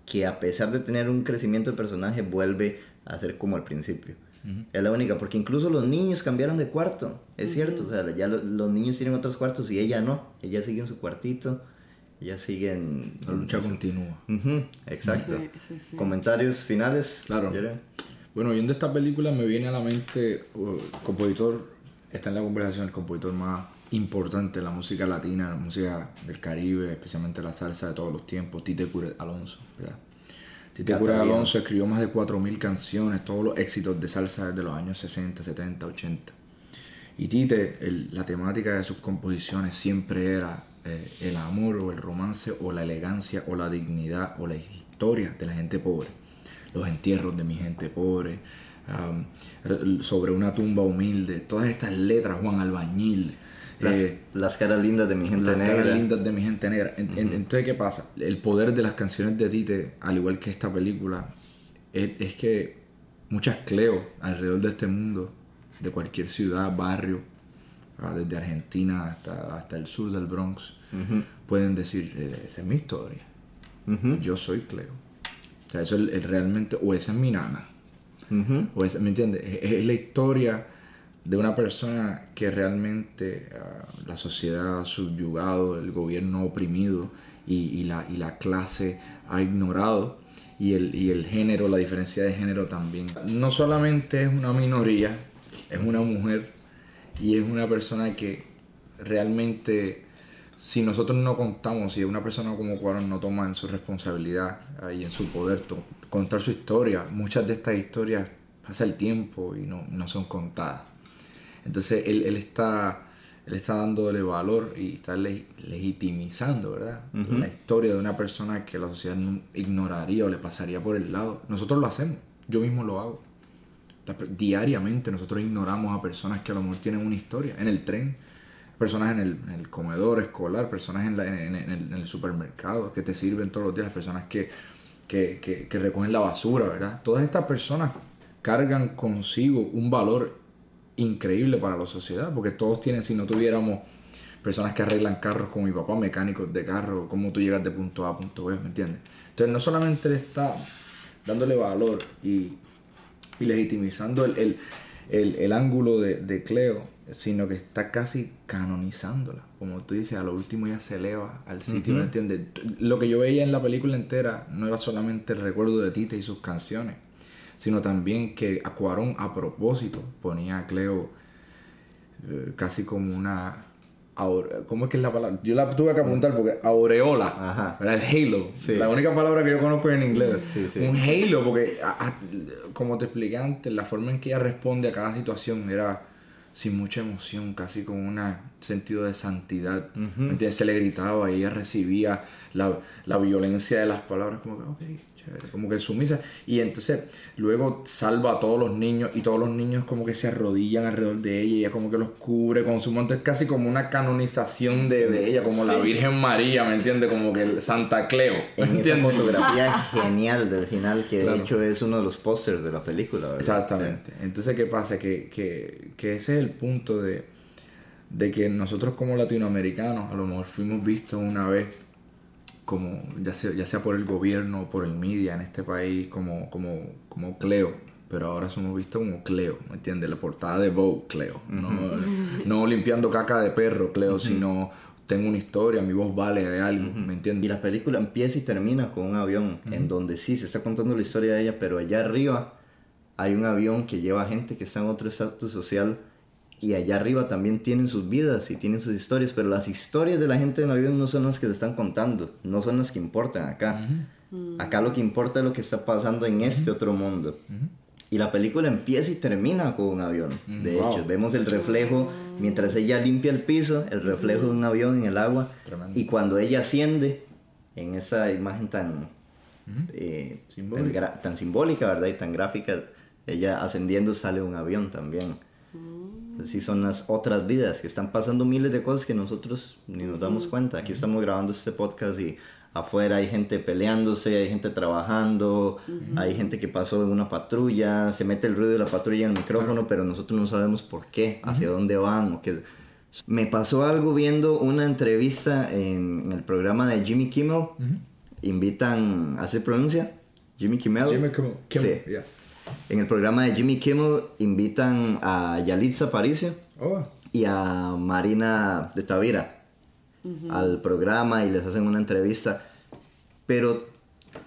que a pesar de tener un crecimiento de personaje vuelve a ser como al principio. Es la única, porque incluso los niños cambiaron de cuarto, es cierto, o sea, ya lo- los niños tienen otros cuartos y ella no, ella sigue en su cuartito, ella sigue en... La lucha en su- continúa. Ujú, exacto. Sí, sí, sí. Comentarios finales. Claro. Jeremy? Bueno, viendo esta película me viene a la mente uh, el compositor, está en la conversación el compositor más importante la música latina, la música del Caribe, especialmente la salsa de todos los tiempos, Tite Cure Alonso, ¿verdad? Tite Cure Catalino. Alonso escribió más de 4.000 canciones, todos los éxitos de salsa desde los años 60, 70, 80. Y Tite, el- la temática de sus composiciones siempre era eh, el amor o el romance o la elegancia o la dignidad o la historia de la gente pobre. Los entierros de mi gente pobre, um, el- sobre una tumba humilde, todas estas letras, Juan Albañil. Las, eh, las caras lindas de mi gente las negra. caras lindas de mi gente negra. En- en- Entonces, ¿qué pasa? El poder de las canciones de Tite, al igual que esta película, es, es que muchas Cleo alrededor de este mundo, de cualquier ciudad, barrio, ah, desde Argentina hasta, hasta el sur del Bronx, pueden decir, eh, esa es mi historia. Yo soy Cleo. O sea, eso es realmente, o esa es mi nana. O es- ¿Me entiendes? Es, es la historia de una persona que realmente ah, la sociedad ha subyugado, el gobierno ha oprimido y, y la, y la clase ha ignorado. Y el, y el género, la diferencia de género también. No solamente es una minoría, es una mujer y es una persona que realmente, si nosotros no contamos, si una persona como Cuarón no toma en su responsabilidad ah, y en su poder contar su historia, muchas de estas historias pasa el tiempo y no, no son contadas. Entonces él, él está él está dándole valor y está le- legitimizando, ¿verdad? La historia de una persona que la sociedad no- ignoraría o le pasaría por el lado. Nosotros lo hacemos, yo mismo lo hago. Diariamente nosotros ignoramos a personas que a lo mejor tienen una historia en el tren, personas en el, en el comedor escolar, personas en, la- en- en el, en el supermercado que te sirven todos los días, personas que, que, que- que recogen la basura, ¿verdad? Todas estas personas cargan consigo un valor increíble para la sociedad, porque todos tienen, si no tuviéramos personas que arreglan carros como mi papá, mecánicos de carro, cómo tú llegas de punto A a punto B, ¿me entiendes? Entonces no solamente le está dándole valor y, y legitimizando el, el, el- el ángulo de, de Cleo, sino que está casi canonizándola. Como tú dices, a lo último ya se eleva al sitio, ¿me entiendes? Lo que yo veía en la película entera no era solamente el recuerdo de Tita y sus canciones, sino también que a Cuarón a propósito ponía a Cleo eh, casi como una... ¿Cómo es que es la palabra? Yo la tuve que apuntar porque aureola, Ajá. ¿verdad? El halo, Sí. la única palabra que yo conozco en inglés. Sí, sí. Un halo, porque a- a- como te expliqué antes, la forma en que ella responde a cada situación era sin mucha emoción, casi con un sentido de santidad. ¿me entiendes? Se le gritaba y ella recibía la, la violencia de las palabras como que, ok, chévere, como que sumisa. Y entonces luego salva a todos los niños y todos los niños como que se arrodillan alrededor de ella y ella como que los cubre con su manto. Es casi como una canonización de, de ella, como la Virgen María, ¿me entiendes? Como que el Santa Cleo, ¿me En esa fotografía genial del final, que Claro. de hecho es uno de los pósters de la película, ¿verdad? Exactamente. Entonces, ¿qué pasa? Que, que, que ese es el punto de, de que nosotros como latinoamericanos a lo mejor fuimos vistos una vez como, ya sea, ya sea por el gobierno o por el media en este país, como, como, como Cleo. Pero ahora somos vistos como Cleo, ¿me entiendes? La portada de Vogue, Cleo. No, no limpiando caca de perro, Cleo, sino tengo una historia, mi voz vale de algo, ¿me Y entiendes? la película empieza y termina con un avión, en donde sí se está contando la historia de ella, pero allá arriba hay un avión que lleva gente que está en otro estatus social y allá arriba también tienen sus vidas y tienen sus historias, pero las historias de la gente en el avión no son las que se están contando, no son las que importan acá. Acá lo que importa es lo que está pasando en este otro mundo. Y la película empieza y termina con un avión. De Wow. hecho, vemos el reflejo, mientras ella limpia el piso, el reflejo de un avión en el agua. Tremendo. Y cuando ella asciende, en esa imagen tan, eh, Simbólica. tan, gra- tan simbólica, ¿verdad? Y tan gráfica, ella ascendiendo sale un avión también. Así son las otras vidas, que están pasando miles de cosas que nosotros ni nos damos cuenta. Aquí estamos grabando este podcast y afuera hay gente peleándose, hay gente trabajando, hay gente que pasó en una patrulla, se mete el ruido de la patrulla en el micrófono, pero nosotros no sabemos por qué, hacia dónde van o qué. Me pasó algo viendo una entrevista en, en el programa de Jimmy Kimmel. Invitan, ¿así pronuncia? Jimmy Kimmel. Jimmy Kimmel, Kimmel, Sí. yeah. En el programa de Jimmy Kimmel invitan a Yalitza Aparicio Oh, y a Marina de Tavira al programa y les hacen una entrevista. Pero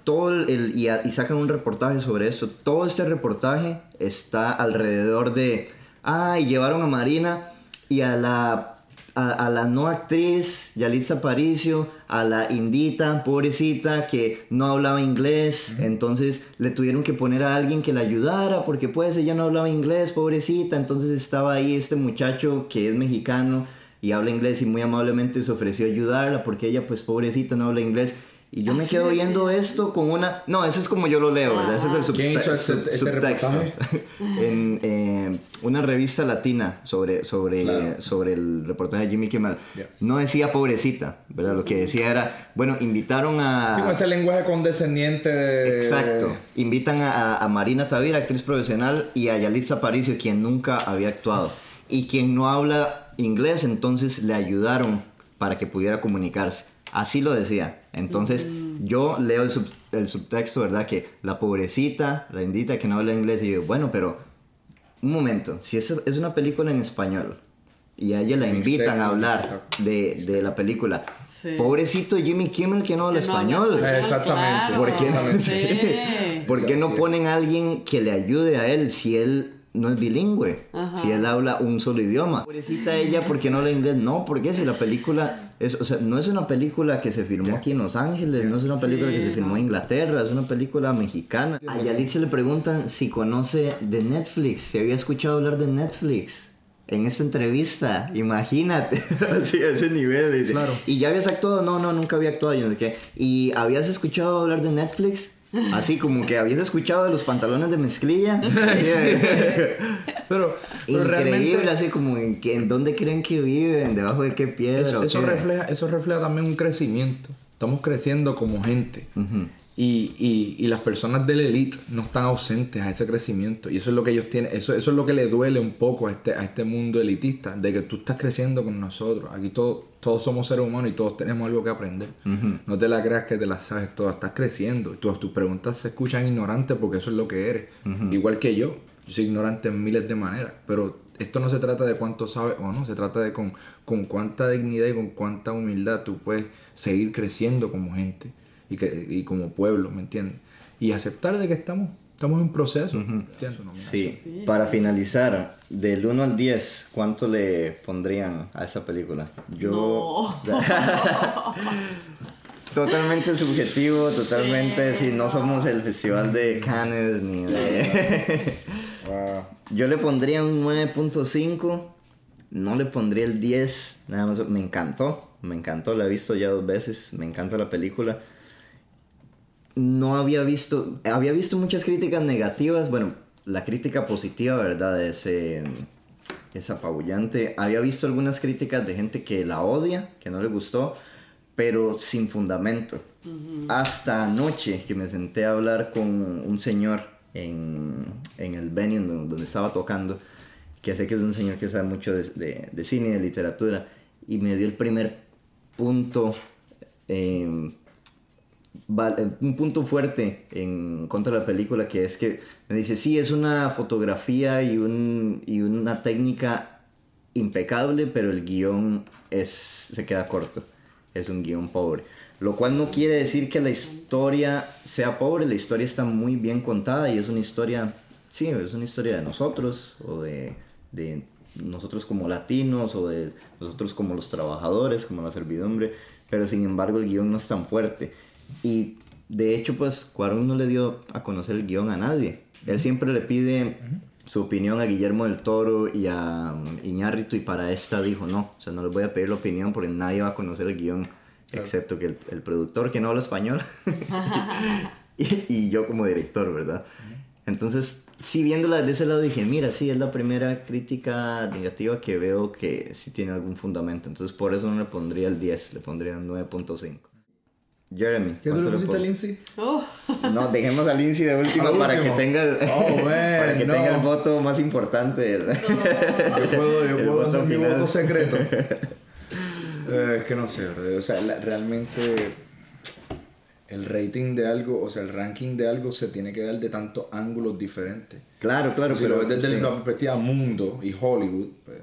todo el, el- y, a- y sacan un reportaje sobre eso. Todo este reportaje está alrededor de, ah, y llevaron a Marina y a la a, a la no actriz Yalitza Aparicio, a la indita, pobrecita, que no hablaba inglés, entonces le tuvieron que poner a alguien que la ayudara, porque pues ella no hablaba inglés, pobrecita, entonces estaba ahí este muchacho que es mexicano y habla inglés y muy amablemente se ofreció a ayudarla, porque ella pues pobrecita no habla inglés. Y yo me Así quedo decía. oyendo esto con una... No, eso es como yo lo leo, ¿verdad? Ese es el Ajá. ¿Quién hizo subte- este- sub- este subtexto. reportaje? en eh, una revista latina sobre, sobre, Claro. sobre el reportaje de Jimmy Kimmel. Yeah. No decía pobrecita, ¿verdad? Lo que decía era, bueno, invitaron a... Sí, con ese lenguaje condescendiente de... Exacto. Invitan a, Marina Tavira, actriz profesional, y a Yalitza Aparicio, quien nunca había actuado. Y quien no habla inglés, entonces le ayudaron para que pudiera comunicarse. Así lo decía. Entonces yo leo el, sub- el subtexto, ¿verdad? Que la pobrecita, la indita que no habla inglés, y digo, bueno, pero un momento, si es, es una película en español y a ella la invitan a hablar de, de la película, Sí. pobrecito Jimmy Kimmel que no habla Que no habla español. español, Exactamente. claro. ¿Por qué? Sí. ¿Por qué no ponen a alguien que le ayude a él si él no es bilingüe. Si él habla un solo idioma. Pobrecita ella, ¿por qué no habla inglés? No, porque si la película, es, o sea, no es una película que se filmó aquí en Los Ángeles, no es una película que se filmó en Inglaterra, es una película mexicana. A Yalit se le preguntan si conoce de Netflix, si había escuchado hablar de Netflix. En esta entrevista, imagínate, así a ese nivel. dice. Claro. Y ya habías actuado, no, no, nunca había actuado, yo no sé qué. Y habías escuchado hablar de Netflix, así como que habías escuchado de los pantalones de mezclilla. Pero, pero Increíble, así como en, que- en dónde creen que viven, debajo de qué piedra. eso, o eso qué? refleja, eso refleja también un crecimiento. Estamos creciendo como gente. Y, y, y las personas del elite no están ausentes a ese crecimiento. Y eso es lo que ellos tienen, eso, eso es lo que le duele un poco a este, a este mundo elitista, de que tú estás creciendo con nosotros. Aquí todos todos somos seres humanos y todos tenemos algo que aprender. No te la creas que te la sabes todas, estás creciendo. Todas tus preguntas se escuchan ignorantes porque eso es lo que eres. Igual que yo, yo soy ignorante en miles de maneras, pero esto no se trata de cuánto sabes o no, se trata de con, con cuánta dignidad y con cuánta humildad tú puedes seguir creciendo como gente y, que, y como pueblo, ¿me entiendes? Y aceptar de que estamos, estamos en proceso. ¿entiendes? Sí. para finalizar, del 1 al 10, ¿cuánto le pondrían a esa película? Yo. totalmente subjetivo, totalmente. Sí, no somos el festival de Cannes ni de. Yo le pondría un 9.5. No le pondría el 10. Nada más. Me encantó. Me encantó. La he visto ya dos veces. Me encanta la película. No había visto. Había visto muchas críticas negativas. Bueno, la crítica positiva, ¿verdad? Es, eh, es apabullante. Había visto algunas críticas de gente que la odia, que no le gustó, pero sin fundamento. Hasta anoche que me senté a hablar con un señor en, en el venue donde, estaba tocando, que sé que es un señor que sabe mucho de, de- de cine y de literatura, y me dio el primer punto, eh, un punto fuerte en contra de la película, que es que me dice, sí, es una fotografía y, un, y una técnica impecable, pero el guion es, se queda corto. Es un guion pobre. Lo cual no quiere decir que la historia sea pobre, la historia está muy bien contada y es una historia, sí, es una historia de nosotros o de, de nosotros como latinos o de nosotros como los trabajadores, como la servidumbre, pero sin embargo el guion no es tan fuerte. Y de hecho, pues Cuarón no le dio a conocer el guion a nadie. Él siempre le pide su opinión a Guillermo del Toro y a um, Iñárritu y para esta dijo no, o sea, no les voy a pedir la opinión porque nadie va a conocer el guion excepto que el, el productor que no habla español y, y yo como director, ¿verdad? Entonces, sí viéndola de ese lado dije, mira, sí, es la primera crítica negativa que veo que sí tiene algún fundamento. Entonces, por eso no le pondría el 10, le pondría un 9.5. Jeremy, ¿Qué tú ¿cuánto le pusiste a Lindsay? Oh, No, dejemos a Lindsay de última Al para que tenga el, Oh, man, para que no. tenga el voto más importante. ¿verdad? Yo puedo, yo puedo hacer mi voto secreto. Eh, es que no sé, o sea, la- realmente el rating de algo, o sea, el ranking de algo se tiene que dar de tantos ángulos diferentes. Claro, claro, si pero lo ves desde sí. la perspectiva mundo y Hollywood, pues,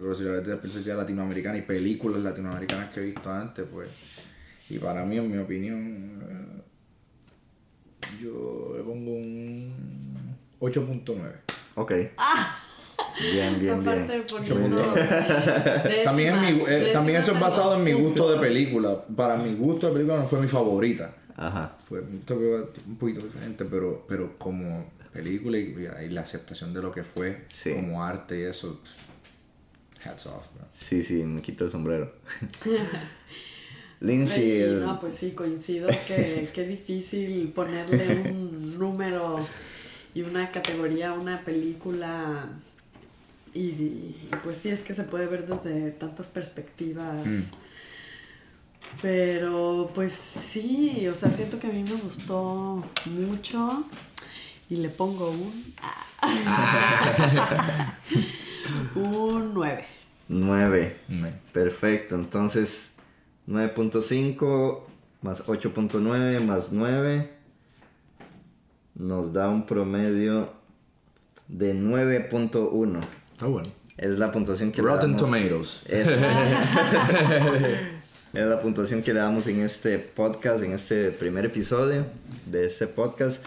pero si lo ves desde la perspectiva latinoamericana y películas latinoamericanas que he visto antes, pues, y para mí, en mi opinión, yo le pongo un 8.9. Ok. Bien, bien, aparte bien. poniendo También, es mi- décimas- eh, también eso es décimas basado en mi gusto de película. Para mi gusto de película no fue mi favorita. Ajá. Fue un poquito diferente, pero, pero como película y, y la aceptación de lo que fue Sí. como arte y eso, hats off, bro. Sí, sí, me quito el sombrero. Lindsay, Sí, el- no, pues sí, coincido que qué difícil ponerle un número y una categoría a una película. Y, y, pues sí, es que se puede ver desde tantas perspectivas. Mm. Pero pues sí, o sea, siento que a mí me gustó mucho y le pongo un... un 9. 9. Me- Perfecto, entonces 9.5 más 8.9 más 9 nos da un promedio de 9.1. Está bueno. Es la puntuación que Rotten le damos. Tomatoes. Es, es la puntuación que le damos en este podcast, en este primer episodio de este podcast.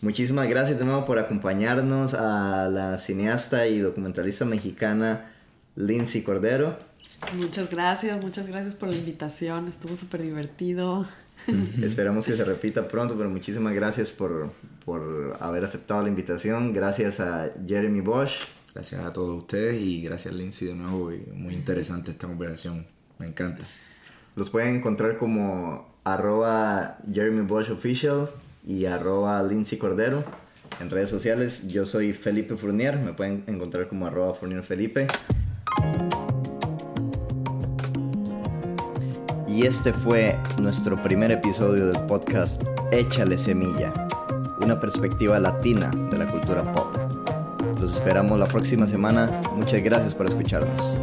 Muchísimas gracias de nuevo por acompañarnos a la cineasta y documentalista mexicana Lindsay Cordero. Muchas gracias, muchas gracias por la invitación, estuvo súper divertido. Esperamos que se repita pronto, pero muchísimas gracias por, por haber aceptado la invitación. Gracias a Jeremy Bosch. Gracias a todos ustedes y gracias Lindsay de nuevo. Muy interesante esta conversación. Me encanta. Los pueden encontrar como arroba Jeremy Bosch Official y arroba Lindsay Cordero en redes sociales. Yo soy Felipe Fournier, me pueden encontrar como arroba Fournier Felipe. Y este fue nuestro primer episodio del podcast Échale Semilla, una perspectiva latina de la cultura pop. Los esperamos la próxima semana. Muchas gracias por escucharnos.